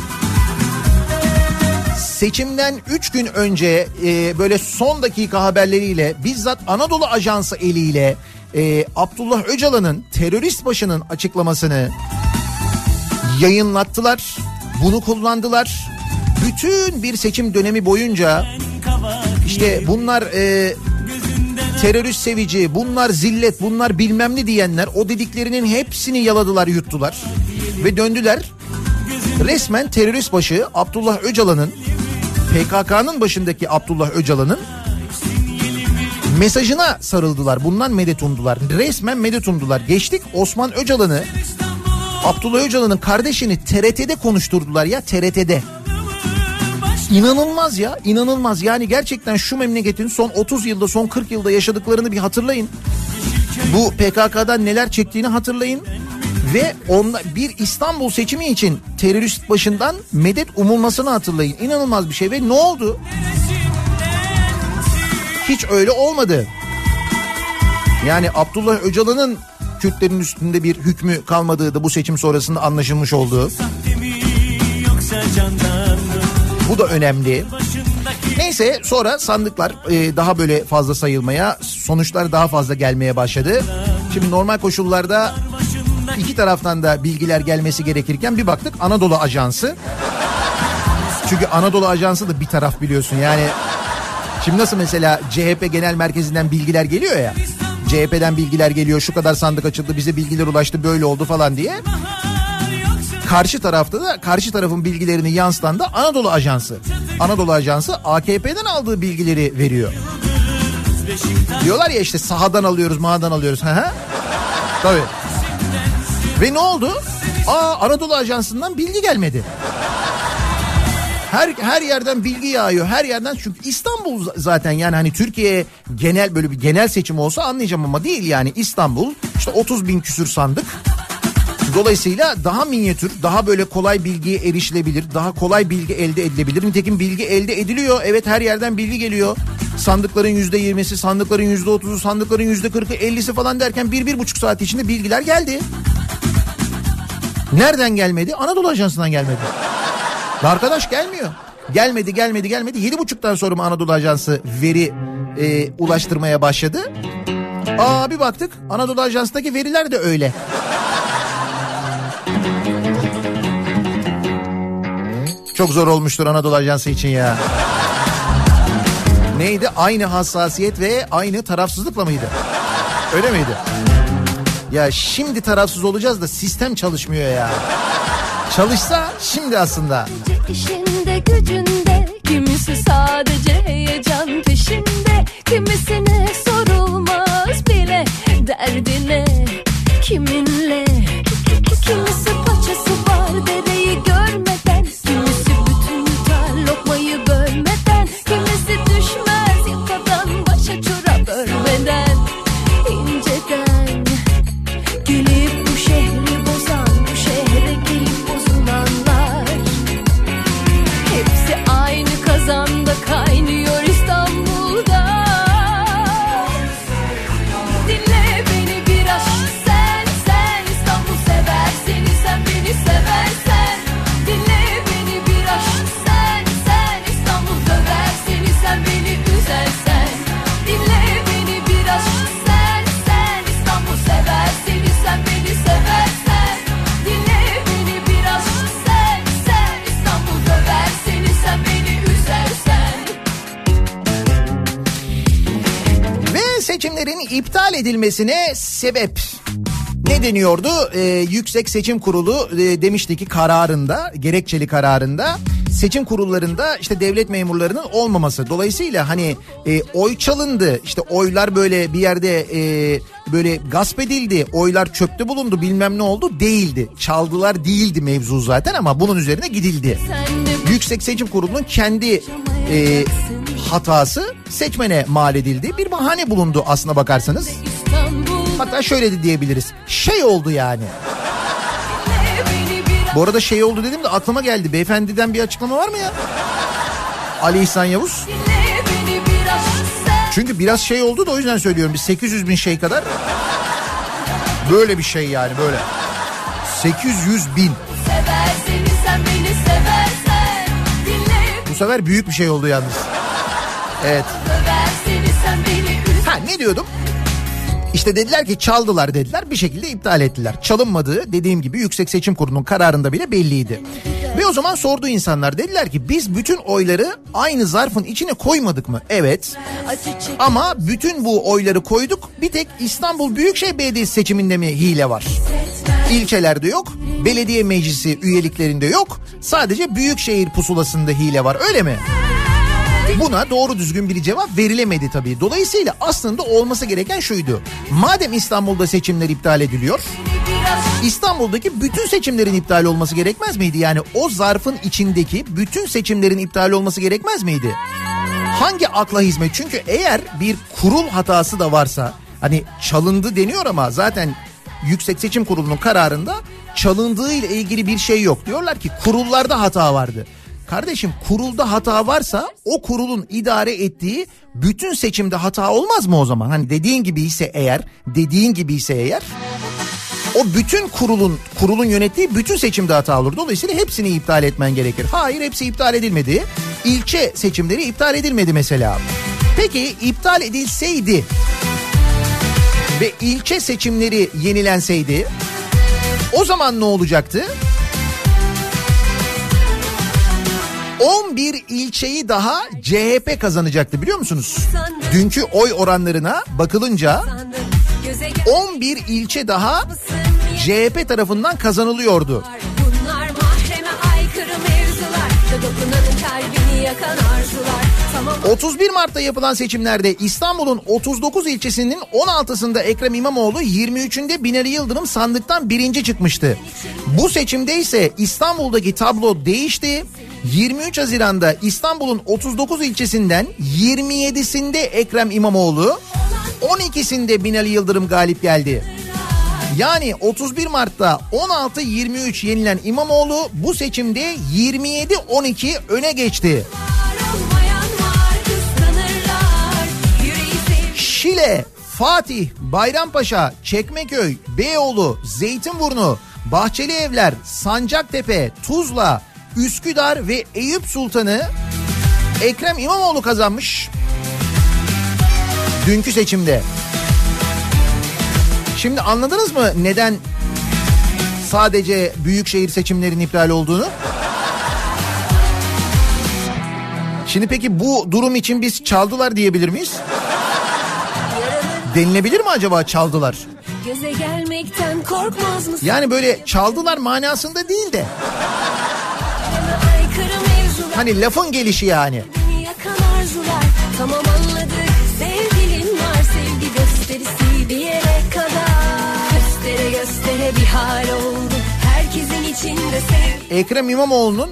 Seçimden 3 gün önce e, böyle son dakika haberleriyle bizzat Anadolu Ajansı eliyle e, Abdullah Öcalan'ın terörist başının açıklamasını yayınlattılar. Bunu kullandılar. Bütün bir seçim dönemi boyunca işte bunlar e, terörist sevici, bunlar zillet, bunlar bilmem ne diyenler o dediklerinin hepsini yaladılar, yuttular. Ve döndüler resmen terörist başı Abdullah Öcalan'ın PKK'nın başındaki Abdullah Öcalan'ın mesajına sarıldılar. Bundan medet umdular. Resmen medet umdular. Geçtik Osman Öcalan'ı Abdullah Öcalan'ın kardeşini TRT'de konuşturdular ya TRT'de. İnanılmaz ya inanılmaz yani gerçekten şu memleketin son 30 yılda son 40 yılda yaşadıklarını bir hatırlayın. Bu PKK'dan neler çektiğini hatırlayın. Ve onla, bir İstanbul seçimi için terörist başından medet umulmasını hatırlayın. İnanılmaz bir şey ve ne oldu? Hiç öyle olmadı. Yani Abdullah Öcalan'ın Kürtlerin üstünde bir hükmü kalmadığı da bu seçim sonrasında anlaşılmış oldu. Bu da önemli. Neyse sonra sandıklar e, daha böyle fazla sayılmaya, sonuçlar daha fazla gelmeye başladı. Şimdi normal koşullarda iki taraftan da bilgiler gelmesi gerekirken bir baktık Anadolu Ajansı. Çünkü Anadolu Ajansı da bir taraf biliyorsun yani. Şimdi nasıl mesela CHP Genel Merkezi'nden bilgiler geliyor ya. CHP'den bilgiler geliyor şu kadar sandık açıldı bize bilgiler ulaştı böyle oldu falan diye. Karşı tarafta da karşı tarafın bilgilerini yansıtan da Anadolu Ajansı. Anadolu Ajansı AKP'den aldığı bilgileri veriyor. Diyorlar ya işte sahadan alıyoruz mahadan alıyoruz. Tabii. Ve ne oldu? Aa Anadolu Ajansı'ndan bilgi gelmedi. Her her yerden bilgi yağıyor. Her yerden çünkü İstanbul zaten yani hani Türkiye genel böyle bir genel seçim olsa anlayacağım ama değil yani İstanbul işte 30 bin küsür sandık. Dolayısıyla daha minyatür, daha böyle kolay bilgiye erişilebilir, daha kolay bilgi elde edilebilir. Nitekim bilgi elde ediliyor. Evet her yerden bilgi geliyor. Sandıkların yüzde yirmisi, sandıkların yüzde otuzu, sandıkların yüzde kırkı, ellisi falan derken bir, bir buçuk saat içinde bilgiler geldi. Nereden gelmedi? Anadolu Ajansı'ndan gelmedi. Arkadaş gelmiyor. Gelmedi gelmedi gelmedi. Yedi buçuktan sonra mı Anadolu Ajansı veri e, ulaştırmaya başladı? Aa bir baktık Anadolu Ajansı'ndaki veriler de öyle. Çok zor olmuştur Anadolu Ajansı için ya. Neydi? Aynı hassasiyet ve aynı tarafsızlıkla mıydı? Öyle miydi? Ya şimdi tarafsız olacağız da sistem çalışmıyor ya. Çalışsa şimdi aslında. İşinde gücünde. Kimisi sadece heyecan peşinde. Kimisine sorulmaz bile derdine. Kiminle? Kimisi iptal edilmesine sebep ne deniyordu? Ee, Yüksek Seçim Kurulu e, demişti ki kararında, gerekçeli kararında seçim kurullarında işte devlet memurlarının olmaması. Dolayısıyla hani e, oy çalındı, işte oylar böyle bir yerde e, böyle gasp edildi, oylar çöpte bulundu bilmem ne oldu değildi. Çaldılar değildi mevzu zaten ama bunun üzerine gidildi. Yüksek Seçim Kurulu'nun kendi e, hatası seçmene mal edildi. Bir bahane bulundu aslına bakarsanız. Hatta şöyle de diyebiliriz. Şey oldu yani. Bu arada şey oldu dedim de aklıma geldi. Beyefendiden bir açıklama var mı ya? Ali İhsan Yavuz. Çünkü biraz şey oldu da o yüzden söylüyorum. Bir 800 bin şey kadar. Böyle bir şey yani böyle. 800 bin. Bu sefer büyük bir şey oldu yalnız. Evet. Ha ne diyordum? İşte dediler ki çaldılar dediler bir şekilde iptal ettiler. Çalınmadığı dediğim gibi Yüksek Seçim Kurulu'nun kararında bile belliydi. Ve o zaman sordu insanlar dediler ki biz bütün oyları aynı zarfın içine koymadık mı? Evet ama bütün bu oyları koyduk bir tek İstanbul Büyükşehir Belediyesi seçiminde mi hile var? İlçelerde yok, belediye meclisi üyeliklerinde yok, sadece büyükşehir pusulasında hile var öyle mi? Buna doğru düzgün bir cevap verilemedi tabii. Dolayısıyla aslında olması gereken şuydu. Madem İstanbul'da seçimler iptal ediliyor, İstanbul'daki bütün seçimlerin iptal olması gerekmez miydi? Yani o zarfın içindeki bütün seçimlerin iptal olması gerekmez miydi? Hangi akla hizmet? Çünkü eğer bir kurul hatası da varsa hani çalındı deniyor ama zaten Yüksek Seçim Kurulu'nun kararında çalındığı ile ilgili bir şey yok. Diyorlar ki kurullarda hata vardı. Kardeşim kurulda hata varsa o kurulun idare ettiği bütün seçimde hata olmaz mı o zaman? Hani dediğin gibi ise eğer, dediğin gibi ise eğer o bütün kurulun kurulun yönettiği bütün seçimde hata olur. Dolayısıyla hepsini iptal etmen gerekir. Hayır hepsi iptal edilmedi. İlçe seçimleri iptal edilmedi mesela. Peki iptal edilseydi ve ilçe seçimleri yenilenseydi o zaman ne olacaktı? 11 ilçeyi daha CHP kazanacaktı biliyor musunuz? Dünkü oy oranlarına bakılınca 11 ilçe daha CHP tarafından kazanılıyordu. Bunlar mahreme aykırı mevzular dokunanın kalbini yakan arzular Tamam 31 Mart'ta yapılan seçimlerde İstanbul'un 39 ilçesinin 16'sında Ekrem İmamoğlu 23'ünde Binali Yıldırım sandıktan birinci çıkmıştı. Bu seçimde ise İstanbul'daki tablo değişti. 23 Haziran'da İstanbul'un 39 ilçesinden 27'sinde Ekrem İmamoğlu, 12'sinde Binali Yıldırım galip geldi. Yani 31 Mart'ta 16-23 yenilen İmamoğlu bu seçimde 27-12 öne geçti. Şile, Fatih, Bayrampaşa, Çekmeköy, Beyoğlu, Zeytinburnu, Bahçeli Evler, Sancaktepe, Tuzla, Üsküdar ve Eyüp Sultan'ı Ekrem İmamoğlu kazanmış. Dünkü seçimde. Şimdi anladınız mı neden sadece büyükşehir seçimlerin iptal olduğunu? Şimdi peki bu durum için biz çaldılar diyebilir miyiz? Denilebilir mi acaba çaldılar? Göze gelmekten korkmaz mısın? Yani böyle çaldılar manasında değil de hani lafın gelişi yani. Arzular Tamam anladık Sevgilin var sevgi gösterisi bir yere kadar Göstere göstere bir hal oldu Herkesin içinde sevgi Ekrem İmamoğlu'nun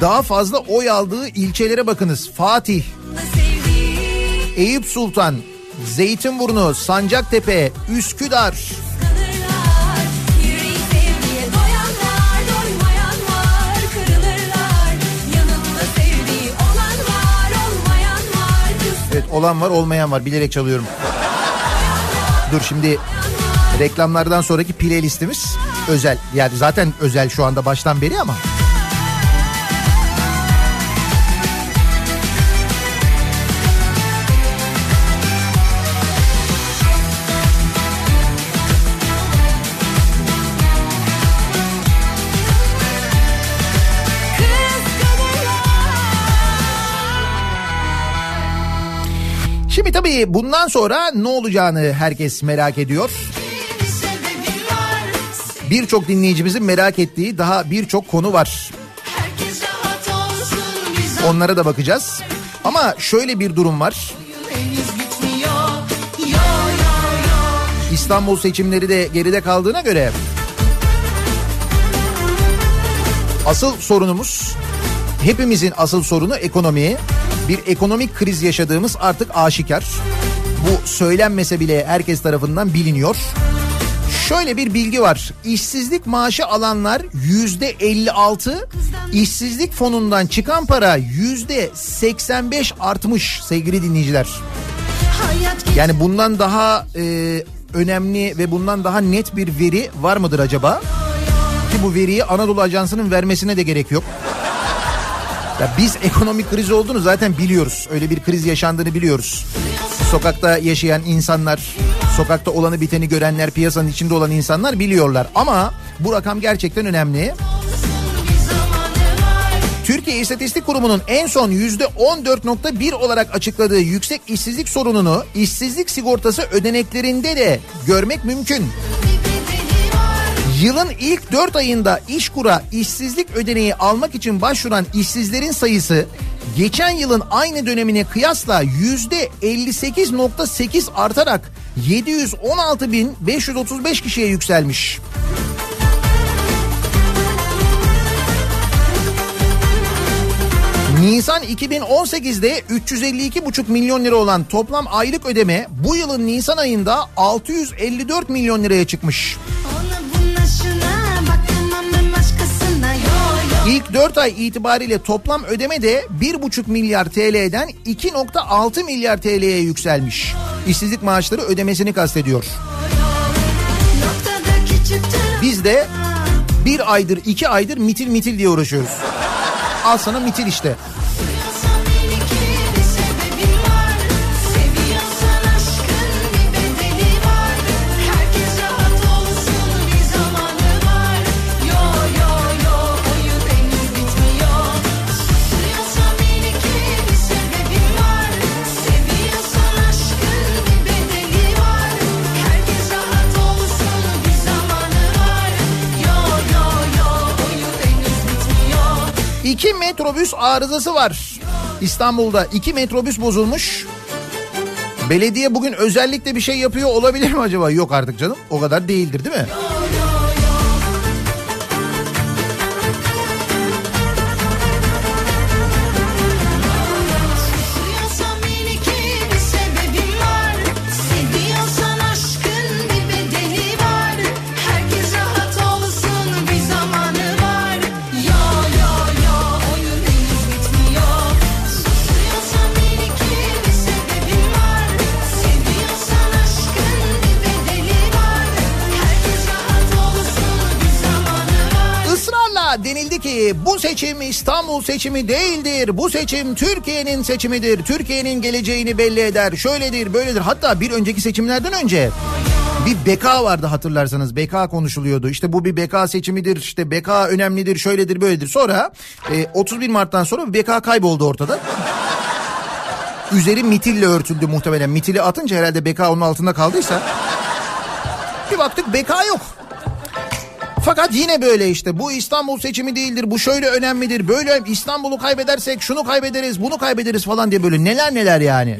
daha fazla oy aldığı ilçelere bakınız. Fatih, Eyüp Sultan, Zeytinburnu, Sancaktepe, Üsküdar. Olan var olmayan var bilerek çalıyorum. Dur şimdi reklamlardan sonraki playlistimiz özel. Yani zaten özel şu anda baştan beri ama. Bundan sonra ne olacağını herkes merak ediyor. Birçok dinleyicimizin merak ettiği daha birçok konu var. Onlara da bakacağız. Ama şöyle bir durum var. İstanbul seçimleri de geride kaldığına göre asıl sorunumuz hepimizin asıl sorunu ekonomi. Bir ekonomik kriz yaşadığımız artık aşikar. Bu söylenmese bile herkes tarafından biliniyor. Şöyle bir bilgi var. İşsizlik maaşı alanlar yüzde 56, işsizlik fonundan çıkan para yüzde 85 artmış sevgili dinleyiciler. Yani bundan daha e, önemli ve bundan daha net bir veri var mıdır acaba? Ki bu veriyi Anadolu Ajansı'nın vermesine de gerek yok. Ya biz ekonomik kriz olduğunu zaten biliyoruz. Öyle bir kriz yaşandığını biliyoruz. Sokakta yaşayan insanlar, sokakta olanı biteni görenler, piyasanın içinde olan insanlar biliyorlar. Ama bu rakam gerçekten önemli. Türkiye İstatistik Kurumu'nun en son %14.1 olarak açıkladığı yüksek işsizlik sorununu işsizlik sigortası ödeneklerinde de görmek mümkün. Yılın ilk 4 ayında İşkur'a işsizlik ödeneği almak için başvuran işsizlerin sayısı geçen yılın aynı dönemine kıyasla %58.8 artarak 716.535 kişiye yükselmiş. Nisan 2018'de 352,5 milyon lira olan toplam aylık ödeme bu yılın Nisan ayında 654 milyon liraya çıkmış. İlk 4 ay itibariyle toplam ödeme de 1,5 milyar TL'den 2,6 milyar TL'ye yükselmiş. İşsizlik maaşları ödemesini kastediyor. Biz de bir aydır iki aydır mitil mitil diye uğraşıyoruz. Al sana mitil işte. İki metrobüs arızası var. İstanbul'da iki metrobüs bozulmuş. Belediye bugün özellikle bir şey yapıyor olabilir mi acaba? Yok artık canım. O kadar değildir değil mi? Seçim İstanbul seçimi değildir. Bu seçim Türkiye'nin seçimidir. Türkiye'nin geleceğini belli eder. Şöyledir, böyledir. Hatta bir önceki seçimlerden önce bir beka vardı hatırlarsanız. Beka konuşuluyordu. İşte bu bir beka seçimidir. İşte beka önemlidir, şöyledir, böyledir. Sonra e, 31 Mart'tan sonra beka kayboldu ortada. Üzeri mitille örtüldü muhtemelen. Mitili atınca herhalde beka onun altında kaldıysa. Bir baktık beka yok. Fakat yine böyle işte bu İstanbul seçimi değildir bu şöyle önemlidir böyle İstanbul'u kaybedersek şunu kaybederiz bunu kaybederiz falan diye böyle neler neler yani.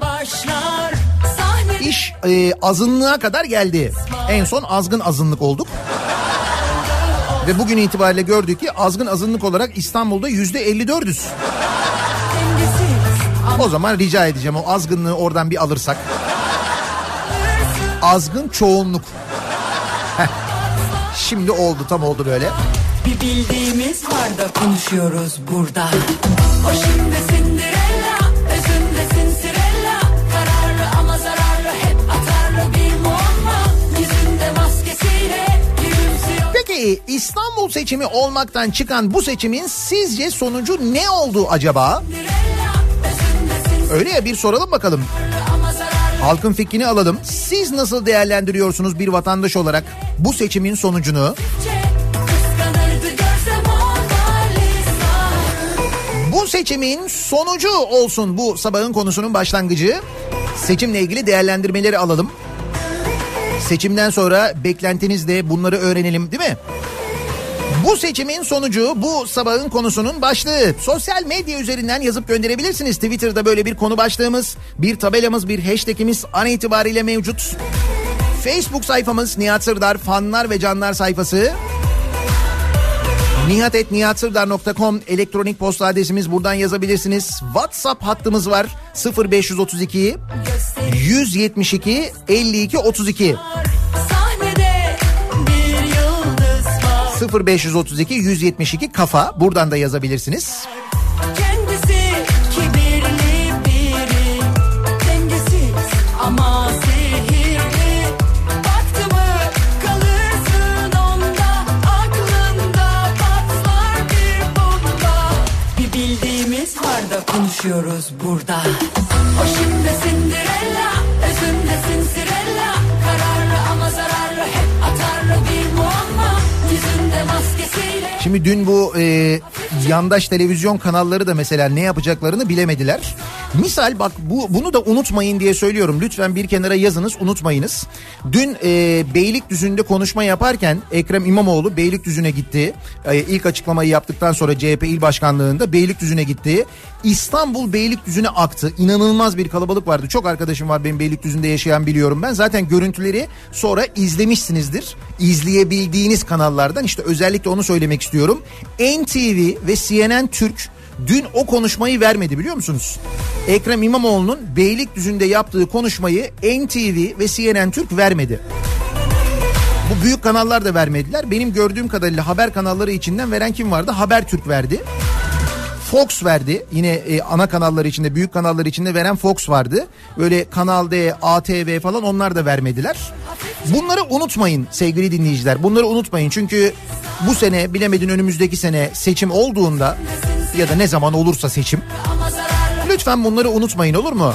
Başlar sahne İş e, azınlığa kadar geldi. En son azgın azınlık olduk. Ve bugün itibariyle gördük ki azgın azınlık olarak İstanbul'da yüzde 54'üz. O zaman rica edeceğim o azgınlığı oradan bir alırsak. Azgın çoğunluk. Heh. Şimdi oldu tam oldu böyle. Bir bildiğimiz var da konuşuyoruz burada. O şimdi Cinderella, özünde Cinderella. Kararlı ama zararlı, hep atarlı bir muamma. Yüzünde maskesiyle gülümsüyor. Peki İstanbul seçimi olmaktan çıkan bu seçimin sizce sonucu ne oldu acaba? Öyle ya bir soralım bakalım. Halkın fikrini alalım. Siz nasıl değerlendiriyorsunuz bir vatandaş olarak bu seçimin sonucunu? Bu seçimin sonucu olsun bu sabahın konusunun başlangıcı. Seçimle ilgili değerlendirmeleri alalım. Seçimden sonra beklentiniz de bunları öğrenelim değil mi? Bu seçimin sonucu bu sabahın konusunun başlığı. Sosyal medya üzerinden yazıp gönderebilirsiniz. Twitter'da böyle bir konu başlığımız, bir tabelamız, bir hashtagimiz an itibariyle mevcut. Facebook sayfamız Nihat Sırdar fanlar ve canlar sayfası. nihatetnihatsırdar.com elektronik posta adresimiz buradan yazabilirsiniz. WhatsApp hattımız var 0532 172 52 32 0532 172 kafa. Buradan da yazabilirsiniz. Kendisi kibirli Dün bu e, yandaş televizyon kanalları da mesela ne yapacaklarını bilemediler. Misal bak bu bunu da unutmayın diye söylüyorum. Lütfen bir kenara yazınız unutmayınız. Dün e, Beylikdüzü'nde konuşma yaparken Ekrem İmamoğlu Beylikdüzü'ne gitti. E, ilk açıklamayı yaptıktan sonra CHP il başkanlığında Beylikdüzü'ne gitti. İstanbul Beylikdüzü'ne aktı. İnanılmaz bir kalabalık vardı. Çok arkadaşım var benim Beylikdüzü'nde yaşayan biliyorum ben. Zaten görüntüleri sonra izlemişsinizdir. İzleyebildiğiniz kanallardan işte özellikle onu söylemek istiyorum. NTV ve CNN Türk dün o konuşmayı vermedi biliyor musunuz? Ekrem İmamoğlu'nun Beylikdüzü'nde yaptığı konuşmayı NTV ve CNN Türk vermedi. Bu büyük kanallar da vermediler. Benim gördüğüm kadarıyla haber kanalları içinden veren kim vardı? Habertürk verdi. Fox verdi. Yine e, ana kanallar içinde, büyük kanallar içinde veren Fox vardı. Böyle Kanal D, ATV falan onlar da vermediler. Bunları unutmayın sevgili dinleyiciler. Bunları unutmayın çünkü bu sene bilemedin önümüzdeki sene seçim olduğunda ya da ne zaman olursa seçim lütfen bunları unutmayın olur mu?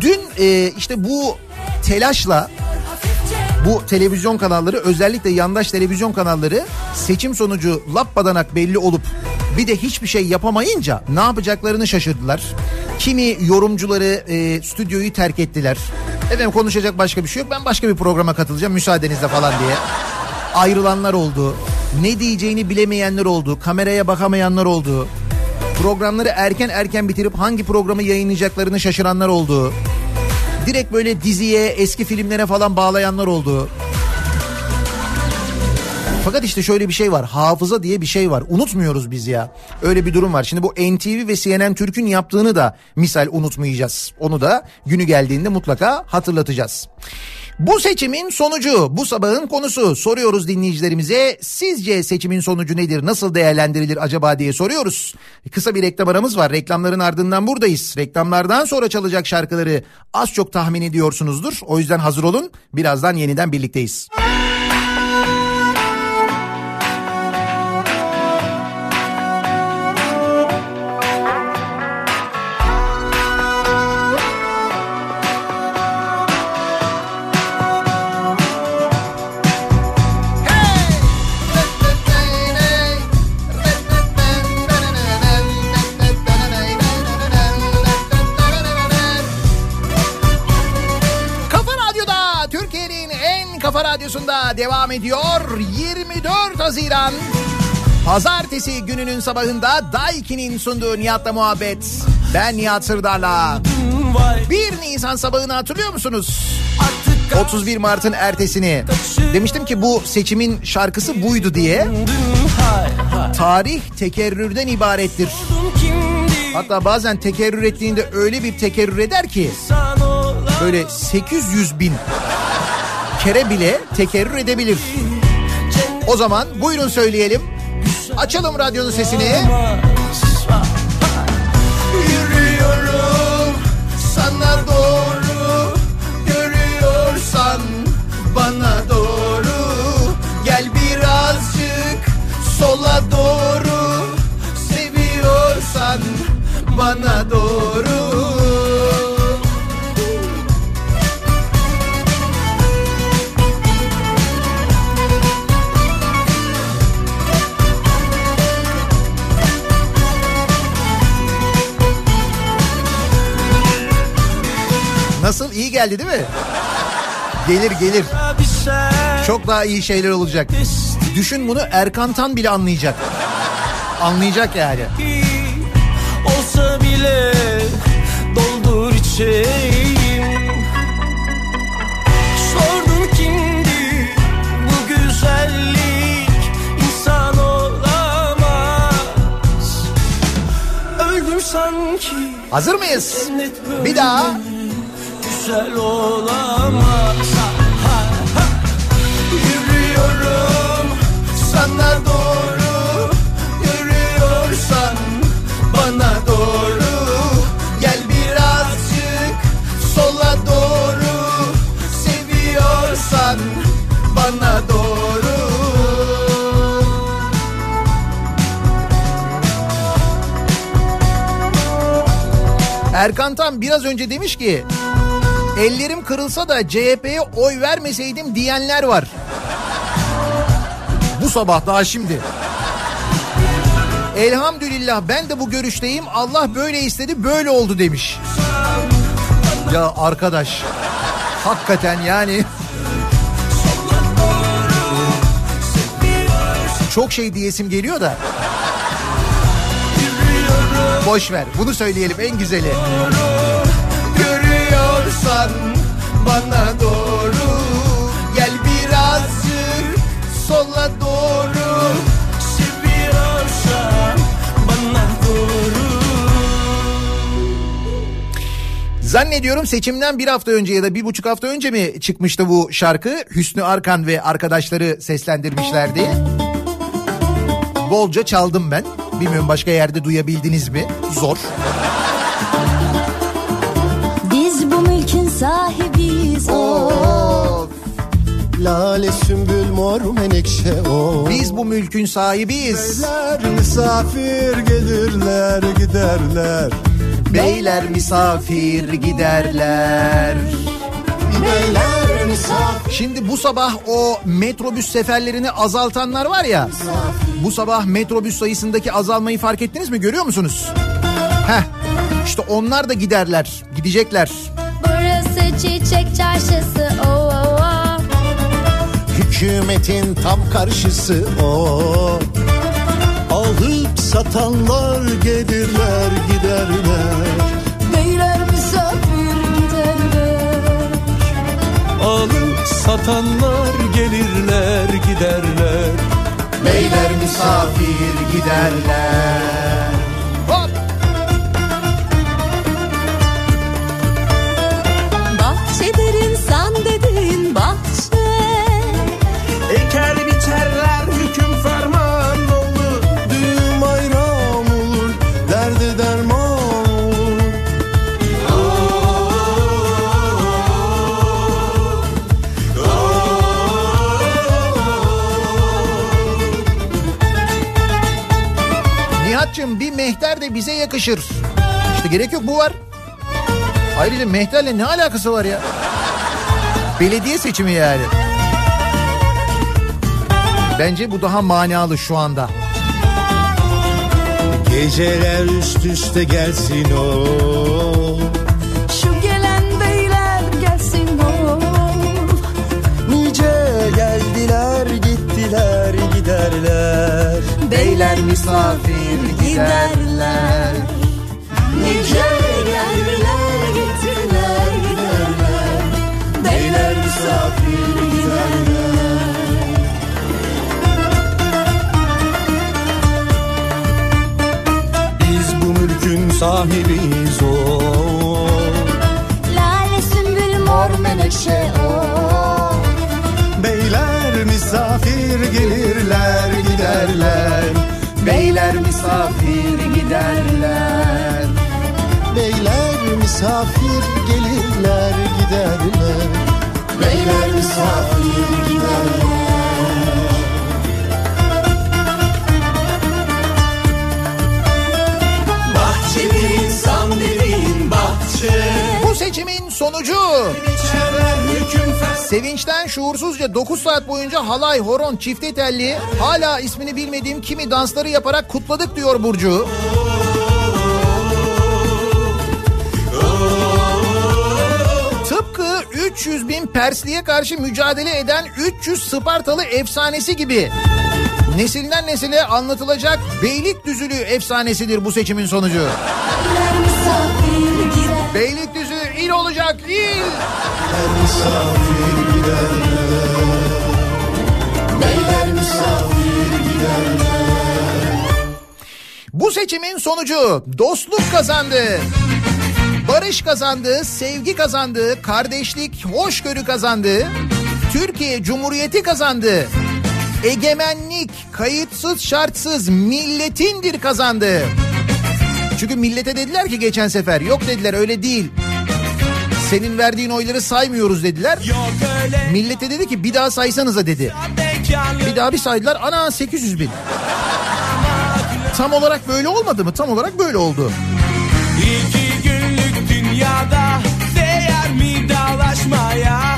Dün e, işte bu telaşla bu televizyon kanalları özellikle yandaş televizyon kanalları seçim sonucu lapbadanak belli olup bir de hiçbir şey yapamayınca ne yapacaklarını şaşırdılar. Kimi yorumcuları e, stüdyoyu terk ettiler. Efendim konuşacak başka bir şey yok ben başka bir programa katılacağım müsaadenizle falan diye. Ayrılanlar oldu. Ne diyeceğini bilemeyenler oldu. Kameraya bakamayanlar oldu. Programları erken erken bitirip hangi programı yayınlayacaklarını şaşıranlar oldu. Direkt böyle diziye, eski filmlere falan bağlayanlar oldu. Fakat işte şöyle bir şey var. Hafıza diye bir şey var. Unutmuyoruz biz ya. Öyle bir durum var. Şimdi bu NTV ve CNN Türk'ün yaptığını da misal unutmayacağız. Onu da günü geldiğinde mutlaka hatırlatacağız. Bu seçimin sonucu, bu sabahın konusu soruyoruz dinleyicilerimize. Sizce seçimin sonucu nedir, nasıl değerlendirilir acaba diye soruyoruz. Kısa bir reklam aramız var. Reklamların ardından buradayız. Reklamlardan sonra çalacak şarkıları az çok tahmin ediyorsunuzdur. O yüzden hazır olun. Birazdan yeniden birlikteyiz. Kafa kafa radyosunda devam ediyor. 24 Haziran Pazartesi gününün sabahında Daiki'nin sunduğu Nihat'la muhabbet. Ben Nihat Sırdar'la. 1 Nisan sabahını hatırlıyor musunuz? 31 Mart'ın ertesini. Demiştim ki bu seçimin şarkısı buydu diye. Tarih tekerrürden ibarettir. Hatta bazen tekerrür ettiğinde öyle bir tekerrür eder ki böyle 800 bin kere bile tekerrür edebilir. O zaman buyurun söyleyelim. Açalım radyonun sesini. Yürüyorum sana doğru Görüyorsan bana doğru Gel birazcık sola doğru Seviyorsan bana doğru geldi değil mi? Gelir gelir. Çok daha iyi şeyler olacak. Düşün bunu Erkan Tan bile anlayacak. Anlayacak yani. olsa bile doldur içeyim Sordun kimdi bu güzellik insan olamaz Öldüm sanki Hazır mıyız? Bir daha. Güzel olamaz. Ha, ha. Yürüyorum sana doğru. Yürüyorsan bana doğru. Gel birazcık sola doğru. Seviyorsan bana doğru. Erkan Tan biraz önce demiş ki ellerim kırılsa da CHP'ye oy vermeseydim diyenler var. Bu sabah daha şimdi. Elhamdülillah ben de bu görüşteyim. Allah böyle istedi böyle oldu demiş. Ya arkadaş hakikaten yani çok şey diyesim geliyor da. Boş ver. Bunu söyleyelim en güzeli. Görüyorsan bana doğru Gel birazcık sola doğru Zannediyorum seçimden bir hafta önce ya da bir buçuk hafta önce mi çıkmıştı bu şarkı? Hüsnü Arkan ve arkadaşları seslendirmişlerdi. Bolca çaldım ben. Bilmiyorum başka yerde duyabildiniz mi? Zor. Lale sümbül mor menekşe o. Biz bu mülkün sahibiyiz. Beyler misafir gelirler giderler. Beyler misafir giderler. Beyler misafir. Şimdi bu sabah o metrobüs seferlerini azaltanlar var ya. Bu sabah metrobüs sayısındaki azalmayı fark ettiniz mi? Görüyor musunuz? Heh. İşte onlar da giderler. Gidecekler. Burası çiçek çarşısı. Oh. Hükümetin tam karşısı o. Alıp satanlar gelirler giderler. Beyler misafir giderler. Alıp satanlar gelirler giderler Beyler misafir giderler. De bize yakışır. İşte gerek yok bu var. Ayrıca mehterle ne alakası var ya? Belediye seçimi yani. Bence bu daha manalı şu anda. Geceler üst üste gelsin o. Şu gelen beyler gelsin o. Nice geldiler gittiler giderler. Beyler misafir giderler. Sahibiyiz o. Lale sümbül mor menekşe o. Beyler misafir gelirler giderler. Beyler misafir giderler. Beyler misafir gelirler giderler. Beyler misafir giderler. Bahçedir insan dediğin bahçe Bu seçimin sonucu Sevinçten şuursuzca 9 saat boyunca halay, horon, çifte telli hala ismini bilmediğim kimi dansları yaparak kutladık diyor Burcu. Tıpkı 300 bin Persli'ye karşı mücadele eden 300 Spartalı efsanesi gibi. Nesilden nesile anlatılacak Beylikdüzülü efsanesidir bu seçimin sonucu. Beylikdüzü olacak il. Misafir giderler Beyler misafir giderler Bu seçimin sonucu dostluk kazandı. Barış kazandı, sevgi kazandı, kardeşlik, hoşgörü kazandı. Türkiye Cumhuriyeti kazandı. Egemenlik kayıtsız şartsız milletindir kazandı. Çünkü millete dediler ki geçen sefer yok dediler öyle değil. Senin verdiğin oyları saymıyoruz dediler. Millete dedi ki bir daha saysanıza dedi. Bir daha bir saydılar ana 800 bin. Tam olarak böyle olmadı mı? Tam olarak böyle oldu. İki günlük dünyada değer mi dalaşmaya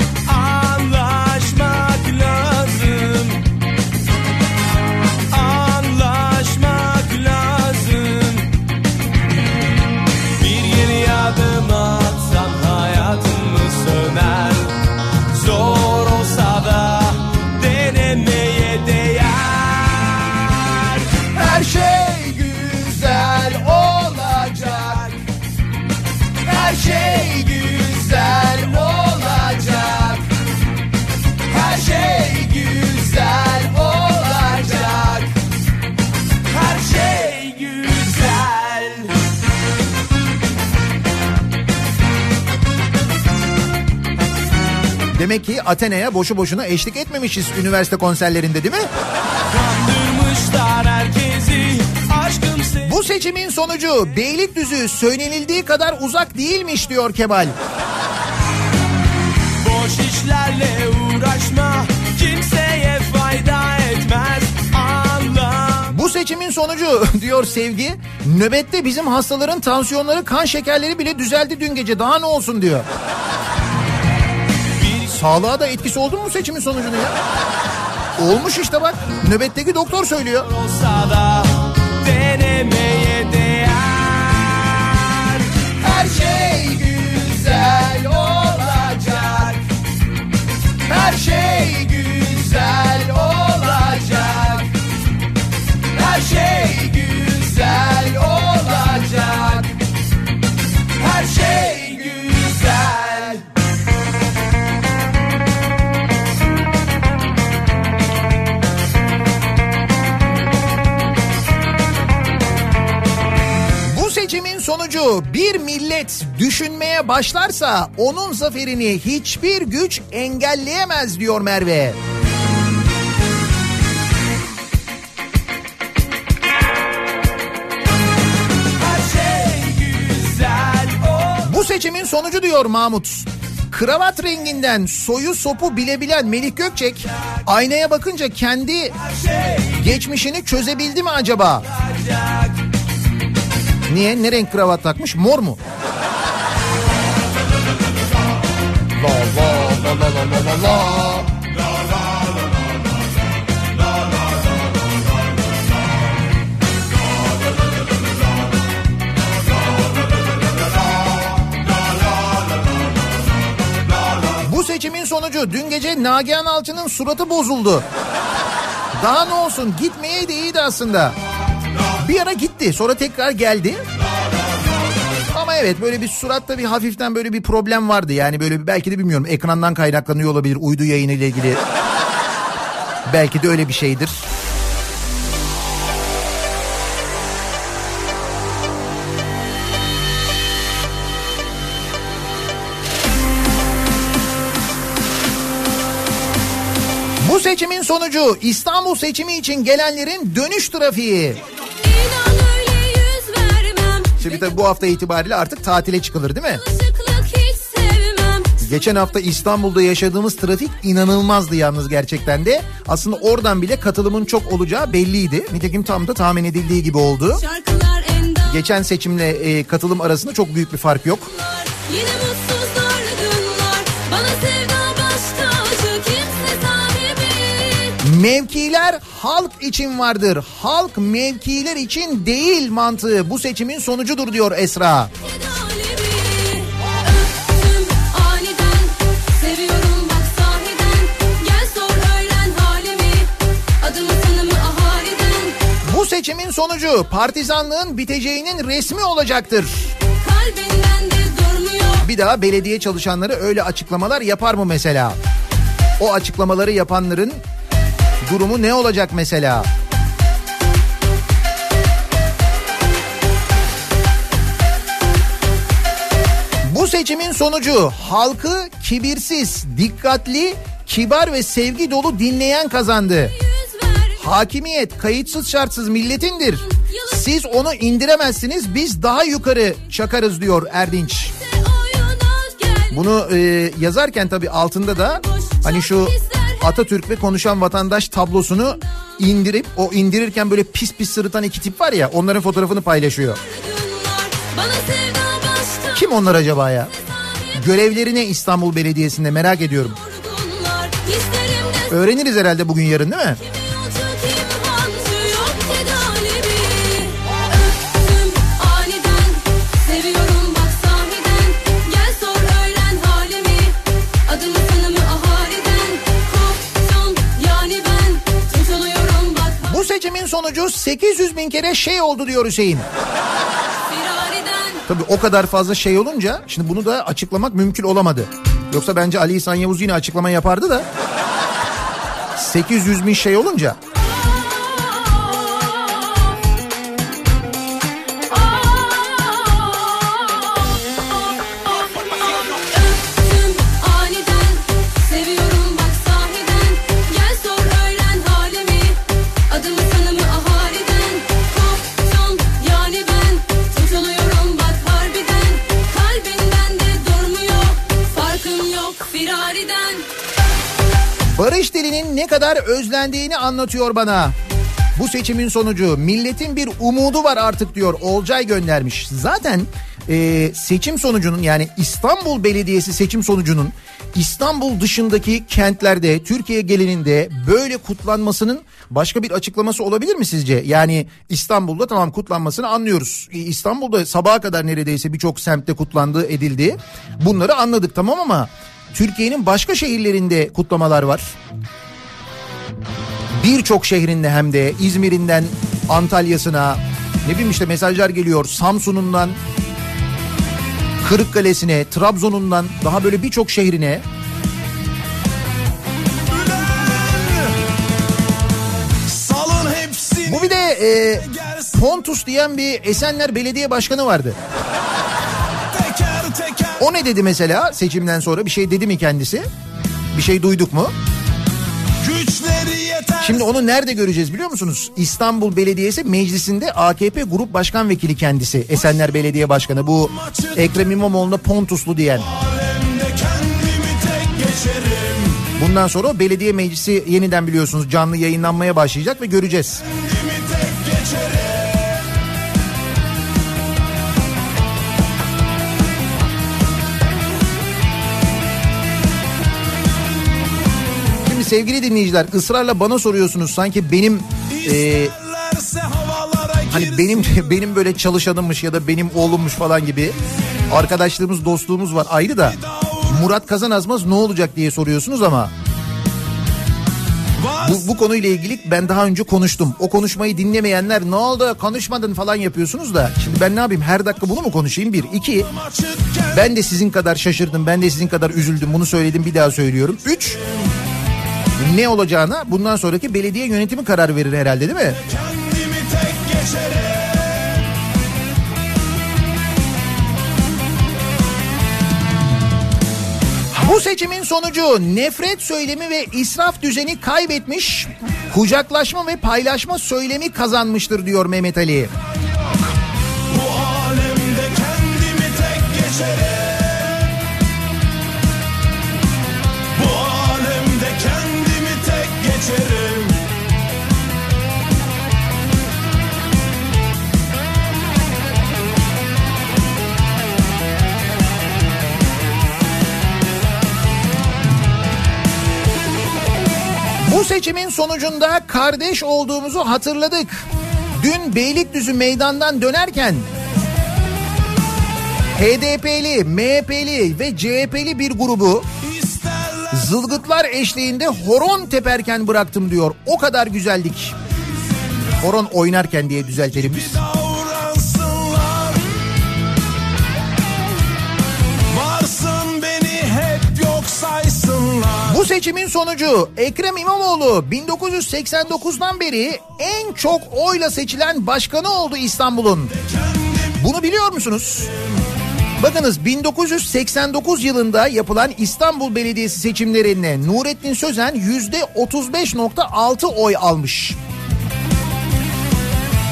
Demek ki Athena'ya boşu boşuna eşlik etmemişiz üniversite konserlerinde değil mi? Bu seçimin sonucu Beylikdüzü söylenildiği kadar uzak değilmiş diyor Kemal. Boş işlerle uğraşma kimseye fayda etmez Bu seçimin sonucu diyor Sevgi nöbette bizim hastaların tansiyonları kan şekerleri bile düzeldi dün gece daha ne olsun diyor. Sağlığa da etkisi oldu mu seçimin sonucunu ya? Olmuş işte bak nöbetteki doktor söylüyor. olsa da denemeye değer Her şey güzel olacak Her şey güzel olacak sonucu bir millet düşünmeye başlarsa onun zaferini hiçbir güç engelleyemez diyor Merve. Bu seçimin sonucu diyor Mahmut. Kravat renginden soyu sopu bilebilen Melih Gökçek aynaya bakınca kendi geçmişini çözebildi mi acaba? Niye? Ne renk kravat takmış? Mor mu? La la la la la la la. Bu seçimin sonucu dün gece Nagihan Alçı'nın suratı bozuldu. Daha ne olsun gitmeye de iyiydi aslında. Bir ara gitti sonra tekrar geldi. Ama evet böyle bir suratta bir hafiften böyle bir problem vardı. Yani böyle belki de bilmiyorum ekrandan kaynaklanıyor olabilir uydu yayını ile ilgili. belki de öyle bir şeydir. Bu seçimin sonucu İstanbul seçimi için gelenlerin dönüş trafiği. Şimdi tabii bu hafta itibariyle artık tatile çıkılır değil mi? Geçen hafta İstanbul'da yaşadığımız trafik inanılmazdı yalnız gerçekten de. Aslında oradan bile katılımın çok olacağı belliydi. Nitekim tam da tahmin edildiği gibi oldu. Geçen seçimle e, katılım arasında çok büyük bir fark yok. Yine Mevkiler halk için vardır. Halk mevkiler için değil mantığı bu seçimin sonucudur diyor Esra. Bu seçimin sonucu partizanlığın biteceğinin resmi olacaktır. Bir daha belediye çalışanları öyle açıklamalar yapar mı mesela? O açıklamaları yapanların durumu ne olacak mesela? Bu seçimin sonucu halkı kibirsiz, dikkatli, kibar ve sevgi dolu dinleyen kazandı. Hakimiyet kayıtsız şartsız milletindir. Siz onu indiremezsiniz biz daha yukarı çakarız diyor Erdinç. Bunu e, yazarken tabii altında da hani şu Atatürk ve konuşan vatandaş tablosunu indirip o indirirken böyle pis pis sırıtan iki tip var ya onların fotoğrafını paylaşıyor. Kim onlar acaba ya? Görevleri ne İstanbul Belediyesi'nde merak ediyorum. Öğreniriz herhalde bugün yarın değil mi? Seçimin sonucu 800 bin kere şey oldu diyor Hüseyin. Tabii o kadar fazla şey olunca şimdi bunu da açıklamak mümkün olamadı. Yoksa bence Ali İhsan Yavuz yine açıklama yapardı da 800 bin şey olunca Barış dilinin ne kadar özlendiğini anlatıyor bana. Bu seçimin sonucu milletin bir umudu var artık diyor Olcay göndermiş. Zaten e, seçim sonucunun yani İstanbul Belediyesi seçim sonucunun İstanbul dışındaki kentlerde Türkiye genelinde böyle kutlanmasının başka bir açıklaması olabilir mi sizce? Yani İstanbul'da tamam kutlanmasını anlıyoruz. E, İstanbul'da sabaha kadar neredeyse birçok semtte kutlandığı edildi. Bunları anladık tamam ama Türkiye'nin başka şehirlerinde kutlamalar var. Birçok şehrinde hem de İzmir'inden Antalya'sına ne bileyim işte mesajlar geliyor Samsun'undan Kırıkkale'sine, Trabzon'undan daha böyle birçok şehrine bu bir de e, Pontus diyen bir Esenler Belediye Başkanı vardı. teker teker O ne dedi mesela seçimden sonra bir şey dedi mi kendisi? Bir şey duyduk mu? Şimdi onu nerede göreceğiz biliyor musunuz? İstanbul Belediyesi Meclisi'nde AKP Grup Başkan Vekili kendisi. Esenler Belediye Başkanı bu Ekrem İmamoğlu'na Pontuslu diyen. Bundan sonra belediye meclisi yeniden biliyorsunuz canlı yayınlanmaya başlayacak ve göreceğiz. Kendimi sevgili dinleyiciler ısrarla bana soruyorsunuz. Sanki benim e, hani benim benim böyle çalışanımmış ya da benim oğlummuş falan gibi arkadaşlığımız dostluğumuz var. Ayrı da Murat Kazanazmaz ne olacak diye soruyorsunuz ama bu, bu konuyla ilgili ben daha önce konuştum. O konuşmayı dinlemeyenler ne oldu? Konuşmadın falan yapıyorsunuz da. Şimdi ben ne yapayım? Her dakika bunu mu konuşayım? Bir. İki ben de sizin kadar şaşırdım ben de sizin kadar üzüldüm. Bunu söyledim bir daha söylüyorum. Üç ne olacağına bundan sonraki belediye yönetimi karar verir herhalde değil mi? kendimi tek geçerim Bu seçimin sonucu nefret söylemi ve israf düzeni kaybetmiş, kucaklaşma ve paylaşma söylemi kazanmıştır diyor Mehmet Ali. Bu alemde kendimi tek geçerim Bu seçimin sonucunda kardeş olduğumuzu hatırladık. Dün Beylikdüzü meydandan dönerken HDP'li, MHP'li ve CHP'li bir grubu zılgıtlar eşliğinde horon teperken bıraktım diyor. O kadar güzeldik. Horon oynarken diye düzeltelim biz. Seçimin sonucu Ekrem İmamoğlu 1989'dan beri en çok oyla seçilen başkanı oldu İstanbul'un. Bunu biliyor musunuz? Bakınız 1989 yılında yapılan İstanbul Belediyesi seçimlerinde Nurettin Sözen %35.6 oy almış.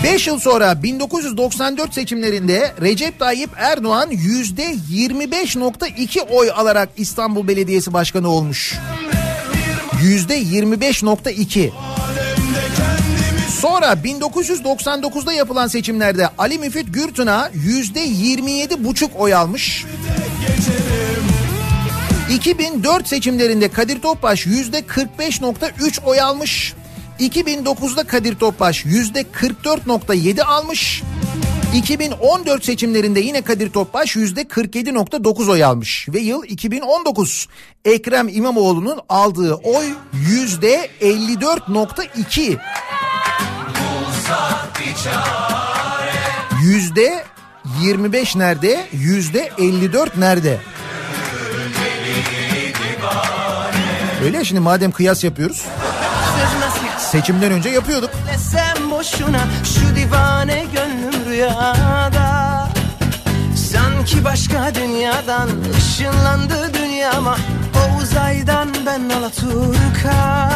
5 yıl sonra 1994 seçimlerinde Recep Tayyip Erdoğan %25.2 oy alarak İstanbul Belediyesi Başkanı olmuş. %25.2. Sonra 1999'da yapılan seçimlerde Ali Müfit Gürtün'a %27,5 oy almış. 2004 seçimlerinde Kadir Topbaş %45.3 oy almış. 2009'da Kadir Topbaş %44.7 almış. 2014 seçimlerinde yine Kadir Topbaş %47.9 oy almış. Ve yıl 2019 Ekrem İmamoğlu'nun aldığı oy %54.2. Yüzde 25 nerede? Yüzde 54 nerede? Öyle ya şimdi madem kıyas yapıyoruz. Seçimden önce yapıyorduk. Sen boşuna şu divane gönlüm rüyada. Sanki başka dünyadan ışınlandı dünyama O uzaydan ben Alaturka.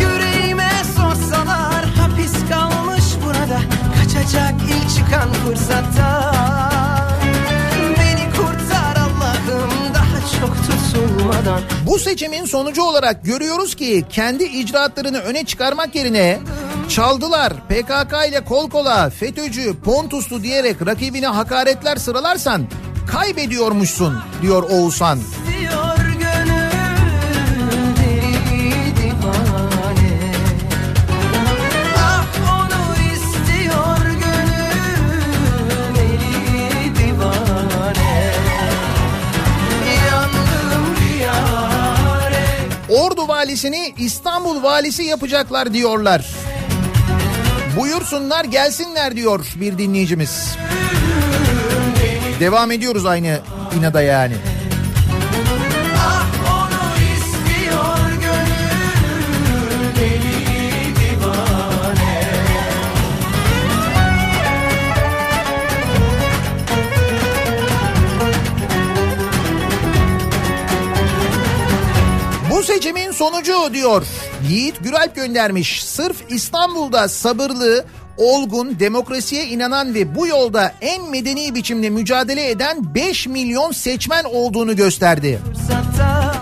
Yüreğime sorsalar hapis kalmış burada. Kaçacak ilk çıkan fırsatta çok tutulmadan Bu seçimin sonucu olarak görüyoruz ki kendi icraatlarını öne çıkarmak yerine çaldılar PKK ile kol kola FETÖ'cü Pontuslu diyerek rakibine hakaretler sıralarsan kaybediyormuşsun diyor Oğuzhan. Diyor valisini İstanbul valisi yapacaklar diyorlar. Buyursunlar gelsinler diyor bir dinleyicimiz. Devam ediyoruz aynı inada yani. Sonucu diyor Yiğit Güralp göndermiş. Sırf İstanbul'da sabırlı, olgun, demokrasiye inanan ve bu yolda en medeni biçimde mücadele eden 5 milyon seçmen olduğunu gösterdi.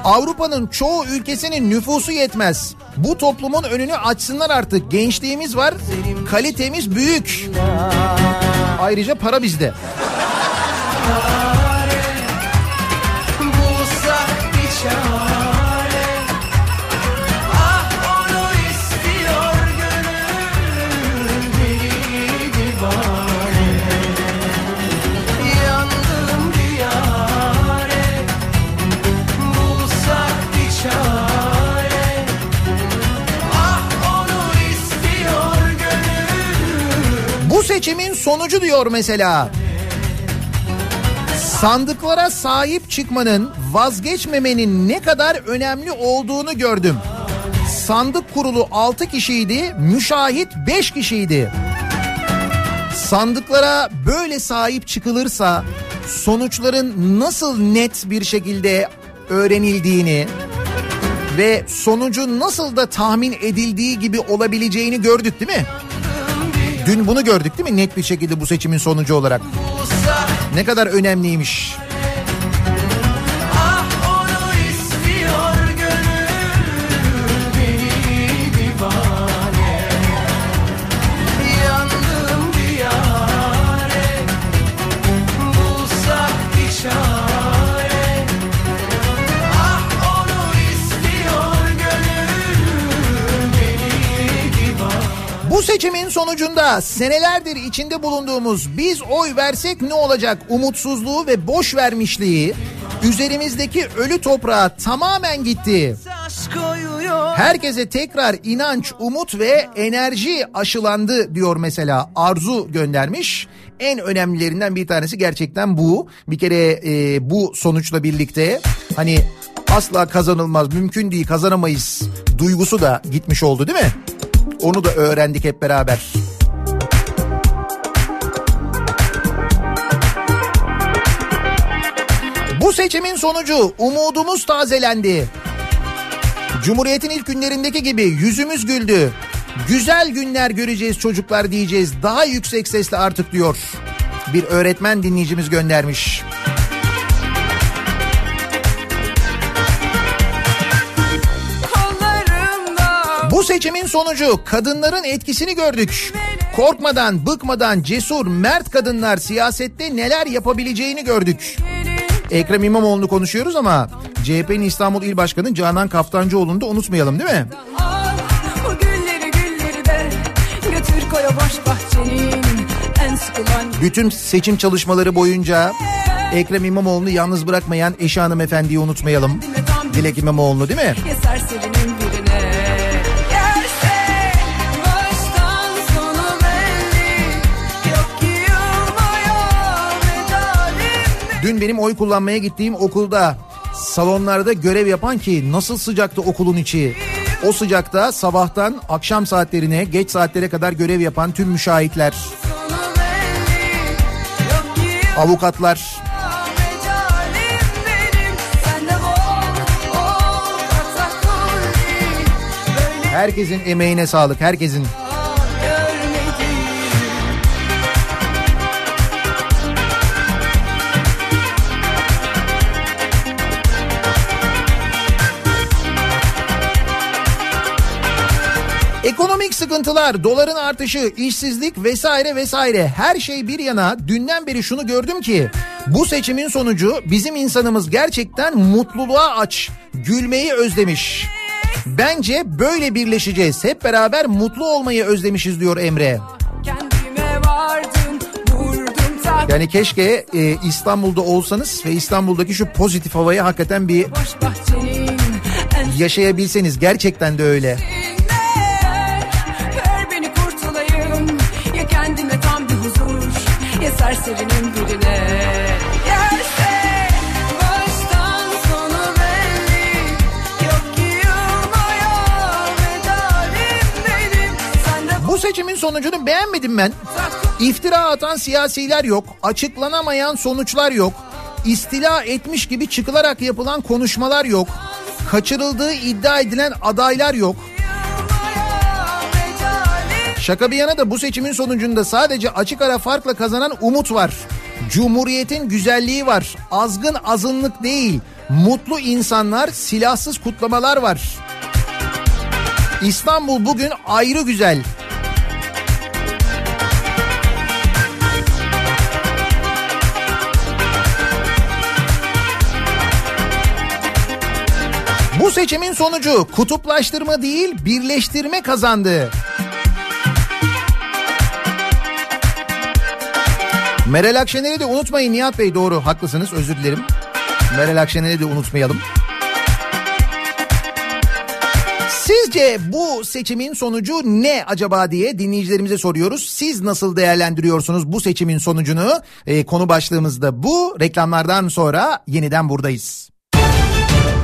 Avrupa'nın çoğu ülkesinin nüfusu yetmez. Bu toplumun önünü açsınlar artık. Gençliğimiz var, kalitemiz büyük. Ayrıca para bizde. Sonucu diyor mesela. Sandıklara sahip çıkmanın, vazgeçmemenin ne kadar önemli olduğunu gördüm. Sandık kurulu 6 kişiydi, müşahit 5 kişiydi. Sandıklara böyle sahip çıkılırsa sonuçların nasıl net bir şekilde öğrenildiğini ve sonucun nasıl da tahmin edildiği gibi olabileceğini gördük değil mi? Dün bunu gördük değil mi net bir şekilde bu seçimin sonucu olarak? Ne kadar önemliymiş. Seçimin sonucunda senelerdir içinde bulunduğumuz biz oy versek ne olacak umutsuzluğu ve boş vermişliği üzerimizdeki ölü toprağa tamamen gitti. Herkese tekrar inanç, umut ve enerji aşılandı diyor mesela Arzu göndermiş. En önemlilerinden bir tanesi gerçekten bu. Bir kere e, bu sonuçla birlikte hani asla kazanılmaz, mümkün değil kazanamayız duygusu da gitmiş oldu değil mi? Onu da öğrendik hep beraber. Bu seçimin sonucu umudumuz tazelendi. Cumhuriyetin ilk günlerindeki gibi yüzümüz güldü. Güzel günler göreceğiz çocuklar diyeceğiz. Daha yüksek sesle artık diyor. Bir öğretmen dinleyicimiz göndermiş. Bu seçimin sonucu kadınların etkisini gördük. Korkmadan, bıkmadan cesur, mert kadınlar siyasette neler yapabileceğini gördük. Ekrem İmamoğlu'nu konuşuyoruz ama CHP'nin İstanbul İl Başkanı Canan Kaftancıoğlu'nu da unutmayalım değil mi? Al gülleri gülleri de bahçenin sıkılan Bütün seçim çalışmaları boyunca Ekrem İmamoğlu'nu yalnız bırakmayan eşi hanımefendiyi unutmayalım. Dilek İmamoğlu'nu değil mi? Dün benim oy kullanmaya gittiğim okulda salonlarda görev yapan ki nasıl sıcaktı okulun içi. O sıcakta sabahtan akşam saatlerine geç saatlere kadar görev yapan tüm müşahitler, avukatlar, herkesin emeğine sağlık herkesin. Ekonomik sıkıntılar, doların artışı, işsizlik vesaire vesaire her şey bir yana dünden beri şunu gördüm ki bu seçimin sonucu bizim insanımız gerçekten mutluluğa aç, gülmeyi özlemiş. Bence böyle birleşeceğiz. Hep beraber mutlu olmayı özlemişiz diyor Emre. Yani keşke e, İstanbul'da olsanız ve İstanbul'daki şu pozitif havayı hakikaten bir boş yaşayabilseniz. Gerçekten de öyle. Ver seçimin sonucunu beğenmedim ben. İftira atan siyasiler yok, açıklanamayan sonuçlar yok, istila etmiş gibi çıkılarak yapılan konuşmalar yok, kaçırıldığı iddia edilen adaylar yok. Şaka bir yana da bu seçimin sonucunda sadece açık ara farkla kazanan umut var. Cumhuriyetin güzelliği var. Azgın azınlık değil. Mutlu insanlar, silahsız kutlamalar var. İstanbul bugün ayrı güzel. Seçimin sonucu kutuplaştırma değil birleştirme kazandı. Meral Akşener'i de unutmayın Nihat Bey doğru haklısınız özür dilerim. Meral Akşener'i de unutmayalım. Sizce bu seçimin sonucu ne acaba diye dinleyicilerimize soruyoruz. Siz nasıl değerlendiriyorsunuz bu seçimin sonucunu? Ee, konu başlığımızda bu. Reklamlardan sonra yeniden buradayız.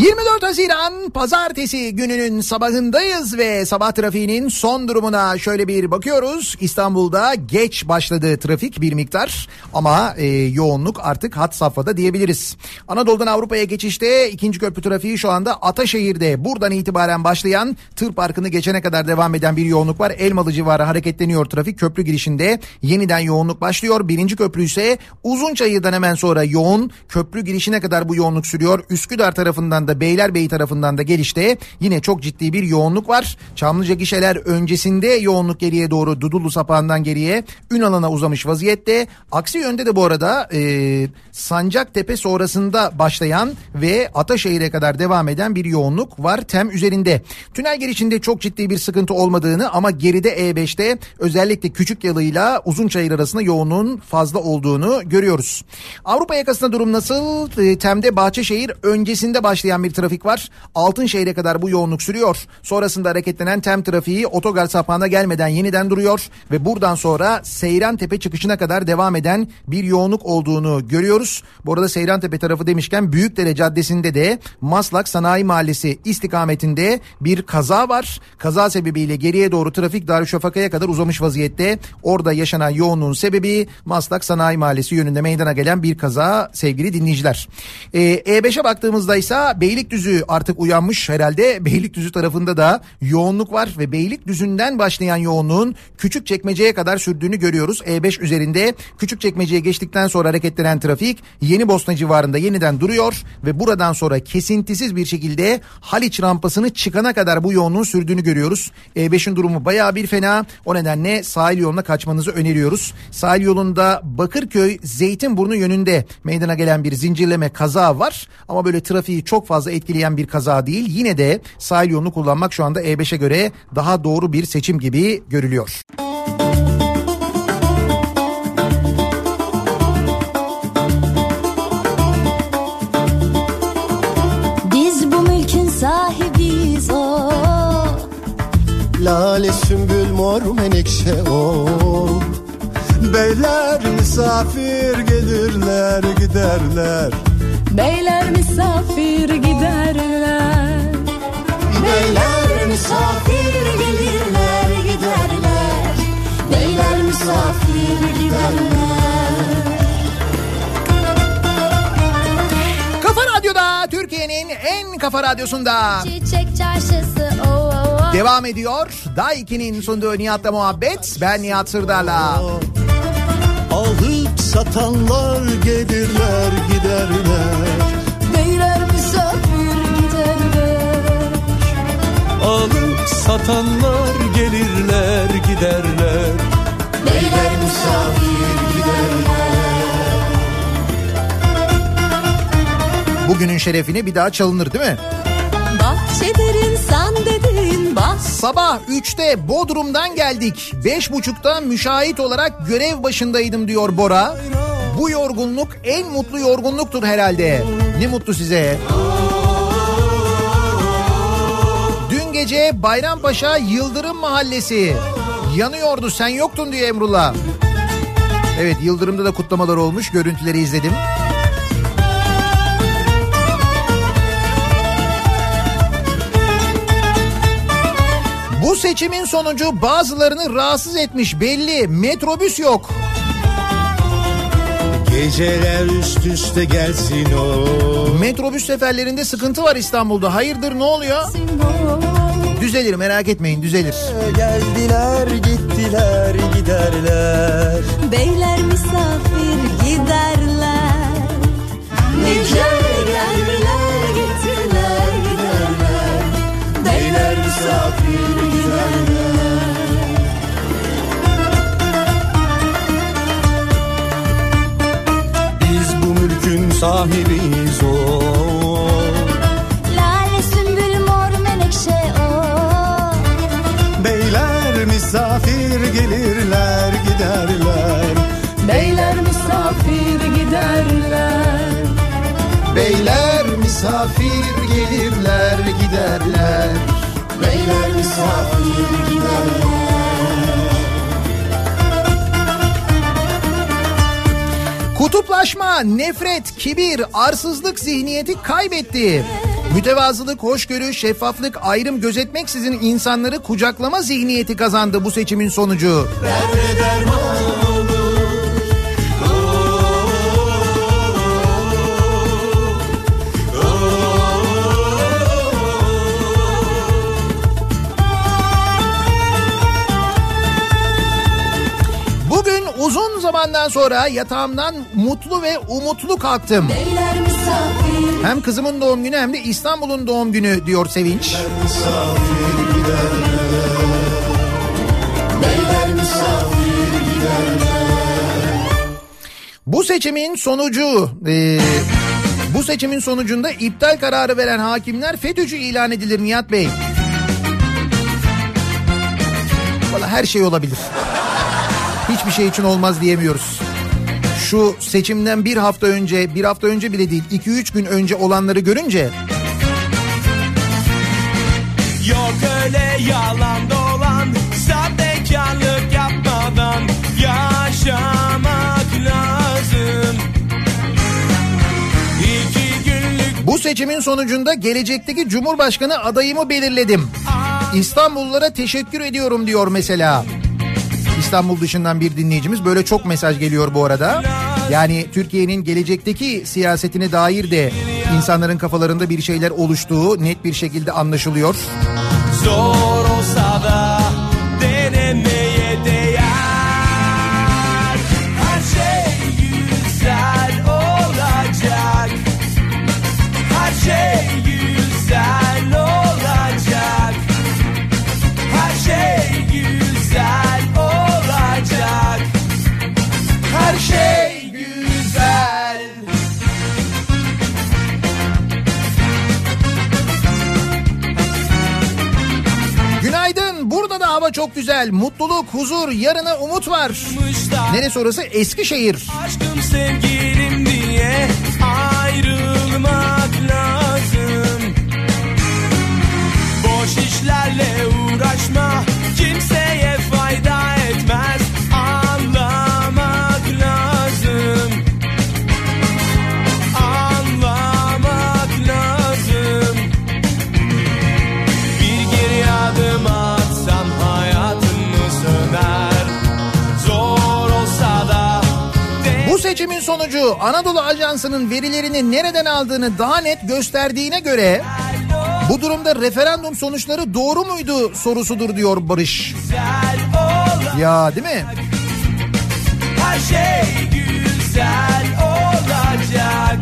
24 Haziran pazartesi gününün sabahındayız ve sabah trafiğinin son durumuna şöyle bir bakıyoruz. İstanbul'da geç başladı trafik bir miktar ama e, yoğunluk artık hat safhada diyebiliriz. Anadolu'dan Avrupa'ya geçişte ikinci köprü trafiği şu anda Ataşehir'de. Buradan itibaren başlayan tır parkını geçene kadar devam eden bir yoğunluk var. Elmalı civarı hareketleniyor trafik. Köprü girişinde yeniden yoğunluk başlıyor. Birinci köprü ise Uzunçayır'dan hemen sonra yoğun. Köprü girişine kadar bu yoğunluk sürüyor. Üsküdar tarafından da da Beylerbeyi tarafından da gelişte yine çok ciddi bir yoğunluk var. Çamlıca gişeler öncesinde yoğunluk geriye doğru Dudullu sapağından geriye Ünalan'a uzamış vaziyette. Aksi yönde de bu arada e, Sancaktepe sonrasında başlayan ve Ataşehir'e kadar devam eden bir yoğunluk var tem üzerinde. Tünel girişinde çok ciddi bir sıkıntı olmadığını ama geride E5'te özellikle küçük yalıyla Uzunçayır arasında yoğunluğun fazla olduğunu görüyoruz. Avrupa yakasında durum nasıl? E, Tem'de Bahçeşehir öncesinde başlayan bir trafik var. Altınşehir'e kadar bu yoğunluk sürüyor. Sonrasında hareketlenen Tem trafiği otogar sapağına gelmeden yeniden duruyor ve buradan sonra Seyran Tepe çıkışına kadar devam eden bir yoğunluk olduğunu görüyoruz. Bu arada Seyran Tepe tarafı demişken Büyükdere Caddesi'nde de Maslak Sanayi Mahallesi istikametinde bir kaza var. Kaza sebebiyle geriye doğru trafik Darüşşafaka'ya kadar uzamış vaziyette. Orada yaşanan yoğunluğun sebebi Maslak Sanayi Mahallesi yönünde meydana gelen bir kaza sevgili dinleyiciler. Ee, E5'e baktığımızda ise Beylikdüzü artık uyanmış herhalde. Beylikdüzü tarafında da yoğunluk var ve Beylikdüzü'nden başlayan yoğunluğun Küçükçekmece'ye kadar sürdüğünü görüyoruz. E5 üzerinde Küçükçekmece'ye geçtikten sonra hareketlenen trafik Yeni Bosna civarında yeniden duruyor ve buradan sonra kesintisiz bir şekilde Haliç rampasını çıkana kadar bu yoğunluğun sürdüğünü görüyoruz. E5'in durumu bayağı bir fena. O nedenle sahil yoluna kaçmanızı öneriyoruz. Sahil yolunda Bakırköy Zeytinburnu yönünde meydana gelen bir zincirleme kaza var. Ama böyle trafiği çok fazla etkileyen bir kaza değil. Yine de sahil yolunu kullanmak şu anda E5'e göre daha doğru bir seçim gibi görülüyor. Biz bu mülkün sahibiyiz o Lale sümbül mor menekşe o Beyler misafir gelirler giderler Beyler misafir giderler Beyler misafir gelirler giderler Beyler misafir giderler Kafa Radyo'da Türkiye'nin en kafa radyosunda Çiçek çarşısı o o o devam ediyor. Daiki'nin sunduğu Nihat'la muhabbet. Ben Nihat Sırdar'la. Alıp satanlar gelirler giderler. Beyler misafir giderler. Alıp satanlar gelirler giderler. Beyler misafir giderler. Bugünün şerefine bir daha çalınır değil mi? Bahçedir insan dedin bas Sabah 3'te Bodrum'dan geldik. 5.30'da müşahit olarak görev başındaydım diyor Bora. Bu yorgunluk en mutlu yorgunluktur herhalde. Ne mutlu size. Dün gece Bayrampaşa Yıldırım Mahallesi yanıyordu sen yoktun diyor Emrullah. Evet Yıldırım'da da kutlamalar olmuş görüntüleri izledim. Bu seçimin sonucu bazılarını rahatsız etmiş belli. Metrobüs yok. Geceler üst üste gelsin o Metrobüs seferlerinde sıkıntı var İstanbul'da. Hayırdır ne oluyor? Düzelir merak etmeyin düzelir. Geldiler gittiler giderler Beyler misafir giderler Nice geldiler gittiler giderler Beyler misafir sahibiyiz o. Lale sümbül mor menekşe o. Beyler misafir gelirler giderler. Beyler misafir giderler. Beyler misafir gelirler giderler. Beyler misafir giderler Kutuplaşma, nefret, kibir, arsızlık zihniyeti kaybetti. Mütevazılık, hoşgörü, şeffaflık, ayrım gözetmeksizin insanları kucaklama zihniyeti kazandı bu seçimin sonucu. Bugün uzun sonra yatağımdan mutlu ve umutlu kalktım. Hem kızımın doğum günü hem de İstanbul'un doğum günü diyor Sevinç. Bu seçimin sonucu e, bu seçimin sonucunda iptal kararı veren hakimler FETÖ'cü ilan edilir Nihat Bey. Valla her şey olabilir. Hiçbir şey için olmaz diyemiyoruz. Şu seçimden bir hafta önce, bir hafta önce bile değil, iki üç gün önce olanları görünce Yok öyle yalan dolan Sahtekarlık yapmadan Yaşamak lazım Bu seçimin sonucunda gelecekteki Cumhurbaşkanı adayımı belirledim. İstanbullulara teşekkür ediyorum diyor mesela. İstanbul dışından bir dinleyicimiz böyle çok mesaj geliyor bu arada. Yani Türkiye'nin gelecekteki siyasetine dair de insanların kafalarında bir şeyler oluştuğu net bir şekilde anlaşılıyor. Zor olsa da güzel. Mutluluk, huzur, yarına umut var. Neresi orası? Eskişehir. Aşkım sevgilim diye ayrılmak lazım Boş işlerle uğraşma sonucu Anadolu Ajansı'nın verilerini nereden aldığını daha net gösterdiğine göre bu durumda referandum sonuçları doğru muydu sorusudur diyor Barış. Ya değil mi? Her şey güzel olacak.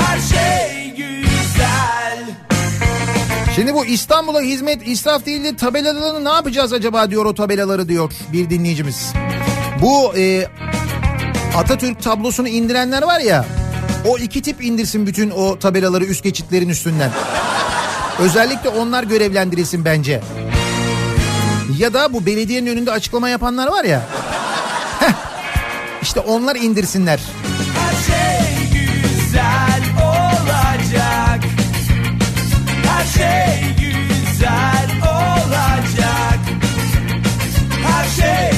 Her şey güzel. Şimdi bu İstanbul'a hizmet israf değildi tabelalarını ne yapacağız acaba diyor o tabelaları diyor bir dinleyicimiz. Bu e, Atatürk tablosunu indirenler var ya o iki tip indirsin bütün o tabelaları üst geçitlerin üstünden. Özellikle onlar görevlendirilsin bence. Ya da bu belediyenin önünde açıklama yapanlar var ya. Heh, işte onlar indirsinler. Her şey güzel olacak. Her şey güzel olacak. Her şey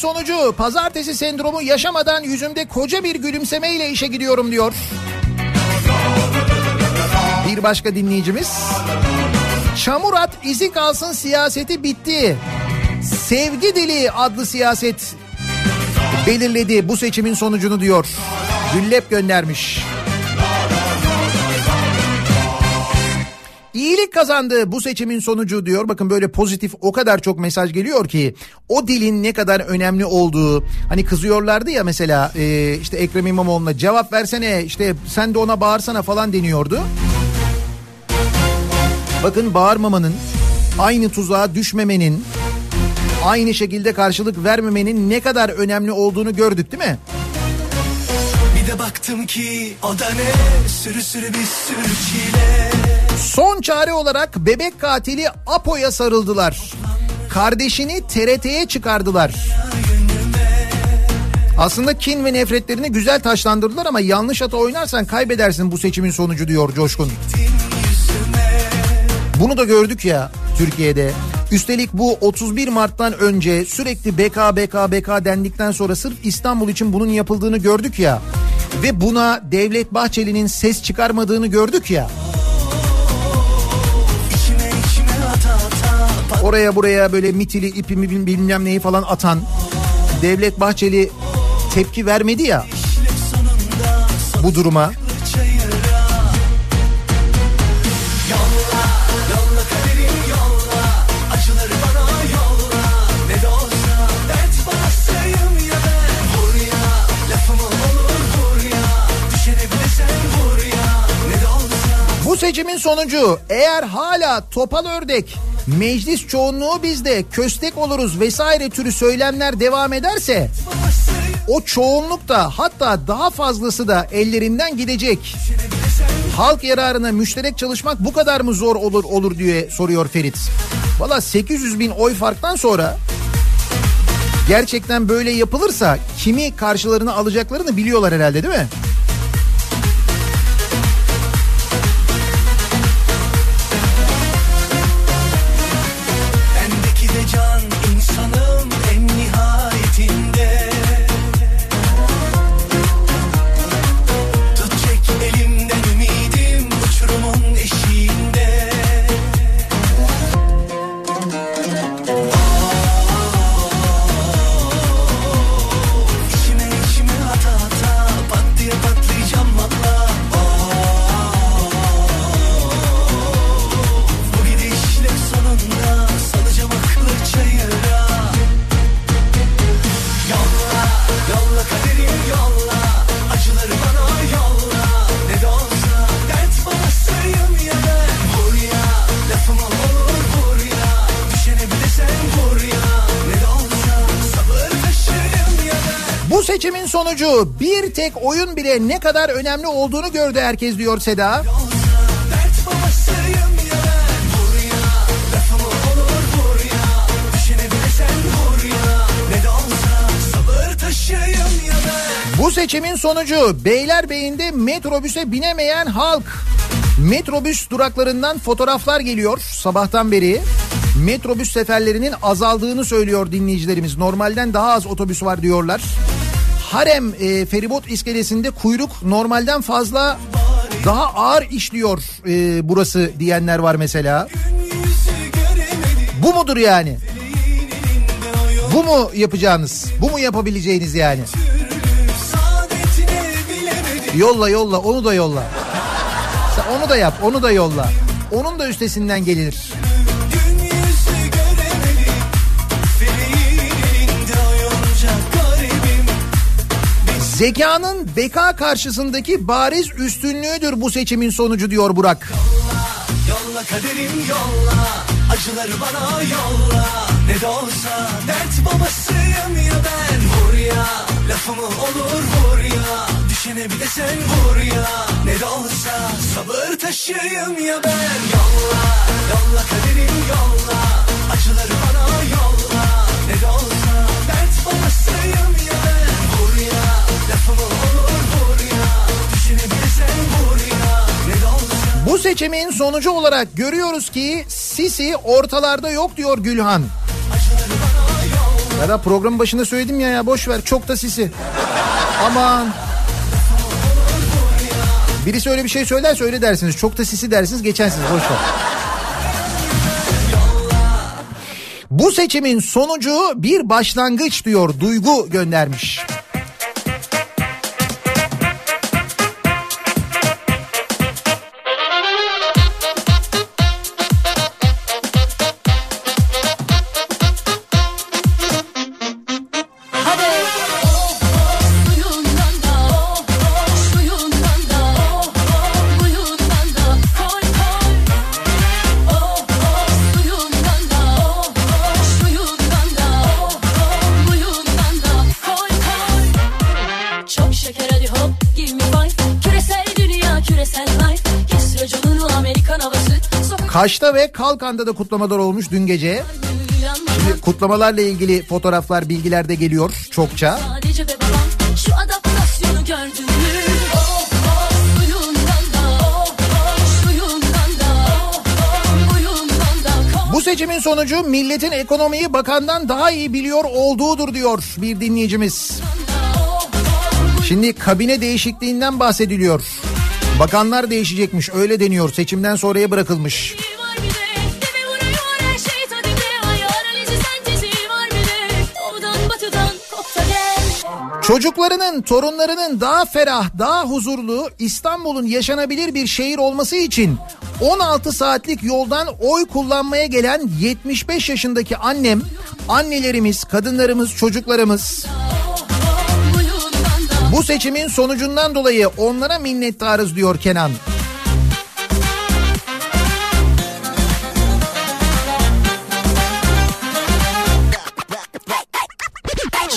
sonucu pazartesi sendromu yaşamadan yüzümde koca bir gülümsemeyle işe gidiyorum diyor. Bir başka dinleyicimiz. Çamur at izi kalsın siyaseti bitti. Sevgi dili adlı siyaset belirledi bu seçimin sonucunu diyor. Güllep göndermiş. İyilik kazandı bu seçimin sonucu diyor. Bakın böyle pozitif o kadar çok mesaj geliyor ki o dilin ne kadar önemli olduğu. Hani kızıyorlardı ya mesela e, işte Ekrem İmamoğlu'na cevap versene işte sen de ona bağırsana falan deniyordu. Bakın bağırmamanın, aynı tuzağa düşmemenin, aynı şekilde karşılık vermemenin ne kadar önemli olduğunu gördük değil mi? Bir de baktım ki o da ne sürü sürü bir sürü çile Son çare olarak bebek katili Apo'ya sarıldılar. Kardeşini TRT'ye çıkardılar. Aslında kin ve nefretlerini güzel taşlandırdılar ama yanlış ata oynarsan kaybedersin bu seçimin sonucu diyor Coşkun. Bunu da gördük ya Türkiye'de. Üstelik bu 31 Mart'tan önce sürekli BK BK BK dendikten sonra sırf İstanbul için bunun yapıldığını gördük ya. Ve buna Devlet Bahçeli'nin ses çıkarmadığını gördük ya. Oraya buraya böyle mitili ipimi bilmem neyi falan atan Devlet Bahçeli tepki vermedi ya. bu duruma. Bu seçimin sonucu eğer hala topal ördek, meclis çoğunluğu bizde, köstek oluruz vesaire türü söylemler devam ederse o çoğunluk da hatta daha fazlası da ellerinden gidecek. Halk yararına müşterek çalışmak bu kadar mı zor olur olur diye soruyor Ferit. Valla 800 bin oy farktan sonra gerçekten böyle yapılırsa kimi karşılarına alacaklarını biliyorlar herhalde değil mi? Sonucu bir tek oyun bile ne kadar önemli olduğunu gördü herkes diyor Seda. Bu seçimin sonucu Beylerbeyi'nde metrobüse binemeyen halk. Metrobüs duraklarından fotoğraflar geliyor sabahtan beri. Metrobüs seferlerinin azaldığını söylüyor dinleyicilerimiz. Normalden daha az otobüs var diyorlar. Harem e, feribot iskelesinde kuyruk normalden fazla daha ağır işliyor e, burası diyenler var mesela. Bu mudur yani? Bu mu yapacağınız? Bu mu yapabileceğiniz yani? Yolla yolla onu da yolla. Onu da yap onu da yolla. Onun da üstesinden gelinir. Zekanın beka karşısındaki bariz üstünlüğüdür bu seçimin sonucu diyor Burak. Yolla kaderim yolla. Acıları bana yolla. Ne de olsa dert babasıyım ya ben. Vur ya lafımı olur vur ya. Düşene bir de sen vur ya. Ne de olsa sabır taşıyım ya ben. Yolla yolla kaderim yolla. Acıları bana yolla. Ne de olsa dert babasıyım ya Bu seçimin sonucu olarak görüyoruz ki Sisi ortalarda yok diyor Gülhan. Ya da programın başında söyledim ya ya boş ver çok da Sisi. Aman. Birisi öyle bir şey söylerse öyle dersiniz. Çok da Sisi dersiniz geçersiniz boş ver. Bu seçimin sonucu bir başlangıç diyor Duygu göndermiş. Kaş'ta ve Kalkan'da da kutlamalar olmuş dün gece. yanmadan Kutlamalarla ilgili fotoğraflar, bilgiler de geliyor çokça. Şu adaptasyonu gördün mü? Bu seçimin sonucu milletin ekonomiyi bakandan daha iyi biliyor olduğudur diyor bir dinleyicimiz. Şimdi kabine değişikliğinden bahsediliyor. Bakanlar değişecekmiş öyle deniyor. Seçimden sonraya bırakılmış. Şey. Çocuklarının, torunlarının daha ferah, daha huzurlu İstanbul'un yaşanabilir bir şehir olması için 16 saatlik yoldan oy kullanmaya gelen 75 yaşındaki annem, annelerimiz, kadınlarımız, çocuklarımız bu seçimin sonucundan dolayı onlara minnettarız diyor Kenan.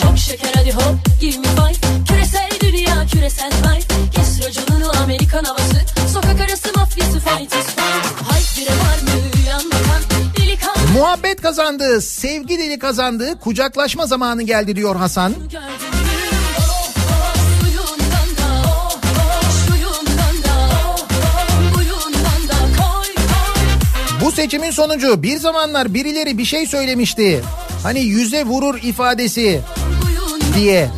Çok şeker hadi hop give me five. Küresel dünya küresel vibe. Kes raconunu Amerikan havası. Sokak arası mafyası fight is fine Hype bire var mı? Uyanmadan Delikanlı. Muhabbet kazandı, sevgi dili kazandı, kucaklaşma zamanı geldi diyor Hasan. gördün Bu seçimin sonucu bir zamanlar birileri bir şey söylemişti. Hani yüze vurur ifadesi diye.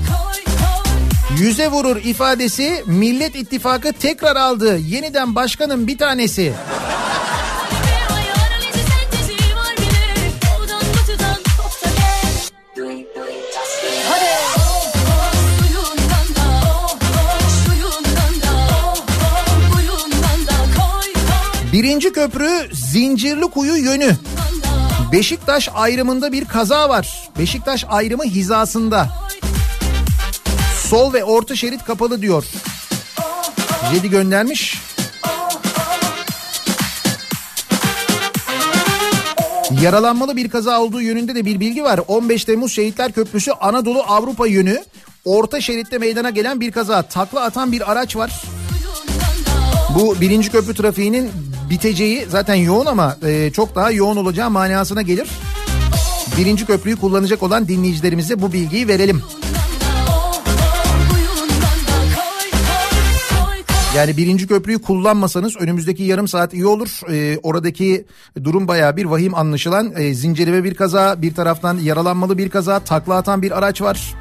Yüze vurur ifadesi Millet İttifakı tekrar aldı. Yeniden başkanın bir tanesi. Birinci köprü Zincirlikuyu yönü. Beşiktaş ayrımında bir kaza var. Beşiktaş ayrımı hizasında. Sol ve orta şerit kapalı diyor. Jedi göndermiş. Yaralanmalı bir kaza olduğu yönünde de bir bilgi var. 15 Temmuz Şehitler Köprüsü Anadolu Avrupa yönü. Orta şeritte meydana gelen bir kaza. Takla atan bir araç var. Bu birinci köprü trafiğinin biteceği zaten yoğun ama e, çok daha yoğun olacağı manasına gelir. Birinci köprüyü kullanacak olan dinleyicilerimize bu bilgiyi verelim. Yani birinci köprüyü kullanmasanız önümüzdeki yarım saat iyi olur. Ee, oradaki durum bayağı bir vahim anlaşılan. Ee, zincirleme bir kaza, bir taraftan yaralanmalı bir kaza, takla atan bir araç var.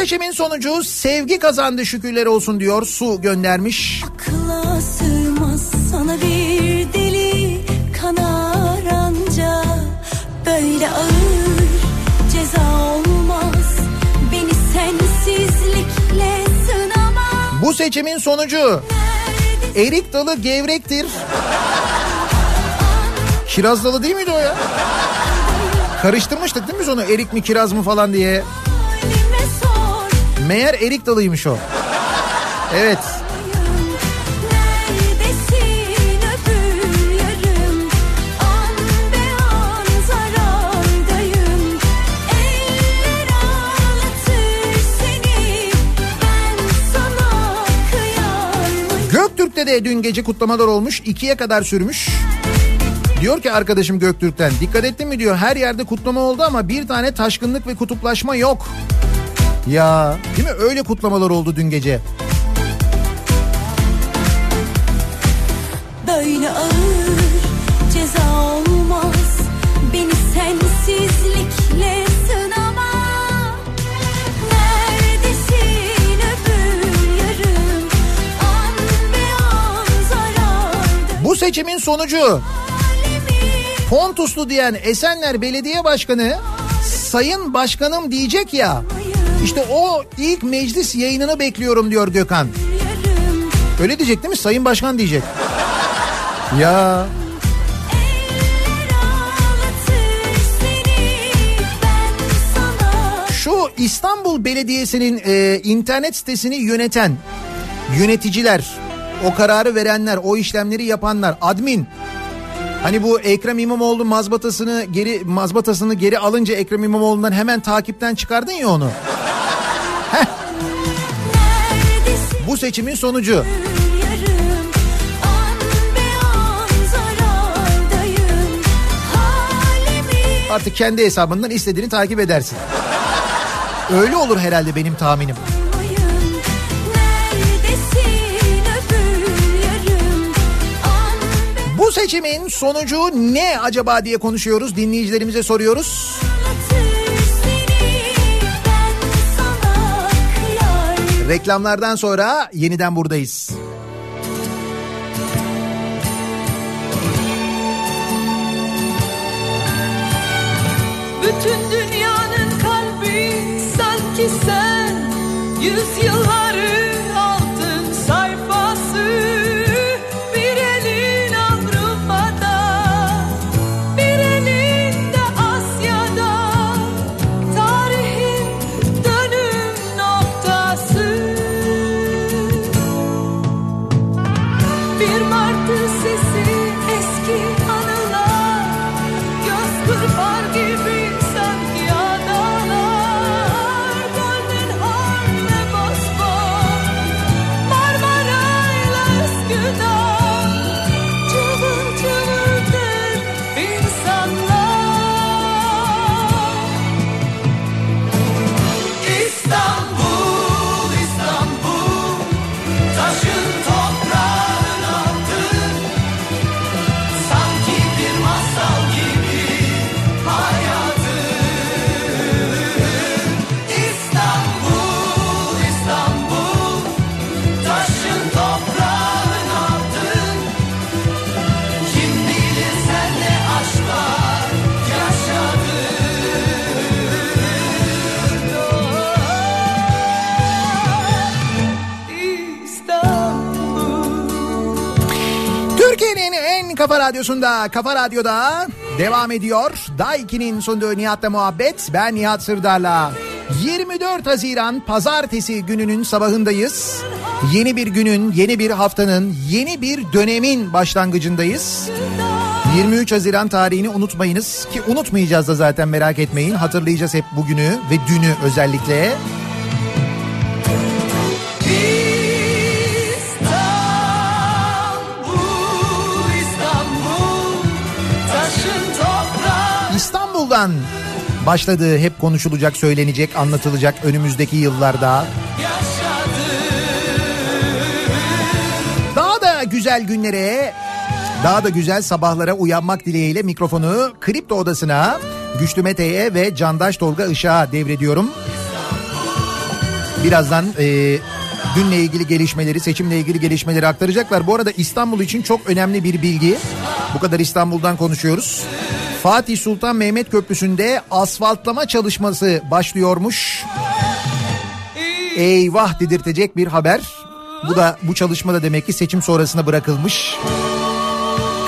Seçimin sonucu sevgi kazandı şükürler olsun diyor. Su göndermiş. Akla sığmaz sana bir deli kanar anca Böyle ağır ceza olmaz Beni sensizlikle sınama Bu seçimin sonucu erik dalı gevrektir. Kiraz dalı değil miydi o ya? Karıştırmıştık değil mi biz onu erik mi kiraz mı falan diye. Meğer erik dalıymış o. Evet. Göktürk'te de dün gece kutlamalar olmuş. ikiye kadar sürmüş. Diyor ki arkadaşım Göktürk'ten dikkat ettin mi diyor her yerde kutlama oldu ama bir tane taşkınlık ve kutuplaşma yok. Ya değil mi? Öyle kutlamalar oldu dün gece. Böyle ağır ceza olmaz. Beni sensizlikle sınama. Neredesin öbür yarım? An be an zararda Bu seçimin sonucu. Pontuslu diyen Esenler Belediye Başkanı Sayın Başkanım diyecek ya. İşte o ilk meclis yayınını bekliyorum diyor Gökhan. Öyle diyecek değil mi? Sayın Başkan diyecek. Ya şu İstanbul Belediyesi'nin e, internet sitesini yöneten yöneticiler, o kararı verenler, o işlemleri yapanlar, admin Hani bu Ekrem İmamoğlu mazbatasını geri mazbatasını geri alınca Ekrem İmamoğlu'ndan hemen takipten çıkardın ya onu. Bu seçimin sonucu. Artık kendi hesabından istediğini takip edersin. Öyle olur herhalde benim tahminim. Bu seçimin sonucu ne acaba diye konuşuyoruz. Dinleyicilerimize soruyoruz. Reklamlardan sonra yeniden buradayız. Bütün dünyanın kalbi sanki sen yüz yüzyılları kafa radyosunda, kafa radyoda devam ediyor. Daiki'nin sunduğu Nihat'la muhabbet. Ben Nihat Sırdar'la. 24 Haziran pazartesi gününün sabahındayız. Yeni bir günün, yeni bir haftanın, yeni bir dönemin başlangıcındayız. 23 Haziran tarihini unutmayınız ki unutmayacağız da zaten merak etmeyin. Hatırlayacağız hep bugünü ve dünü özellikle. İstanbul, İstanbul'dan başladığı hep konuşulacak, söylenecek, anlatılacak önümüzdeki yıllarda. Daha da güzel günlere, daha da güzel sabahlara uyanmak dileğiyle mikrofonu Kripto Odası'na Güçlü Mete'ye ve Candaş Tolga Işık'a devrediyorum. Birazdan e, dünle ilgili gelişmeleri, seçimle ilgili gelişmeleri aktaracaklar. Bu arada İstanbul için çok önemli bir bilgi. Bu kadar İstanbul'dan konuşuyoruz. Fatih Sultan Mehmet Köprüsü'nde asfaltlama çalışması başlıyormuş. Eyvah dedirtecek bir haber. Bu da bu çalışma da demek ki seçim sonrasına bırakılmış.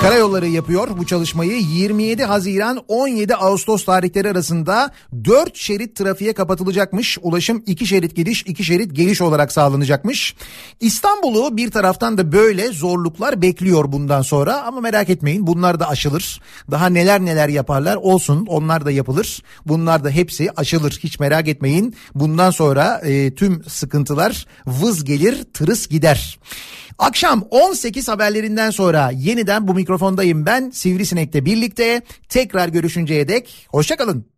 Karayolları yapıyor bu çalışmayı 27 Haziran 17 Ağustos tarihleri arasında 4 şerit trafiğe kapatılacakmış. Ulaşım 2 şerit gidiş 2 şerit geliş olarak sağlanacakmış. İstanbul'u bir taraftan da böyle zorluklar bekliyor bundan sonra ama merak etmeyin bunlar da aşılır. Daha neler neler yaparlar olsun onlar da yapılır. Bunlar da hepsi aşılır hiç merak etmeyin. Bundan sonra e, tüm sıkıntılar vız gelir tırıs gider. Akşam 18 haberlerinden sonra yeniden bu mikrofondayım ben Sivrisinek'le birlikte tekrar görüşünceye dek hoşçakalın.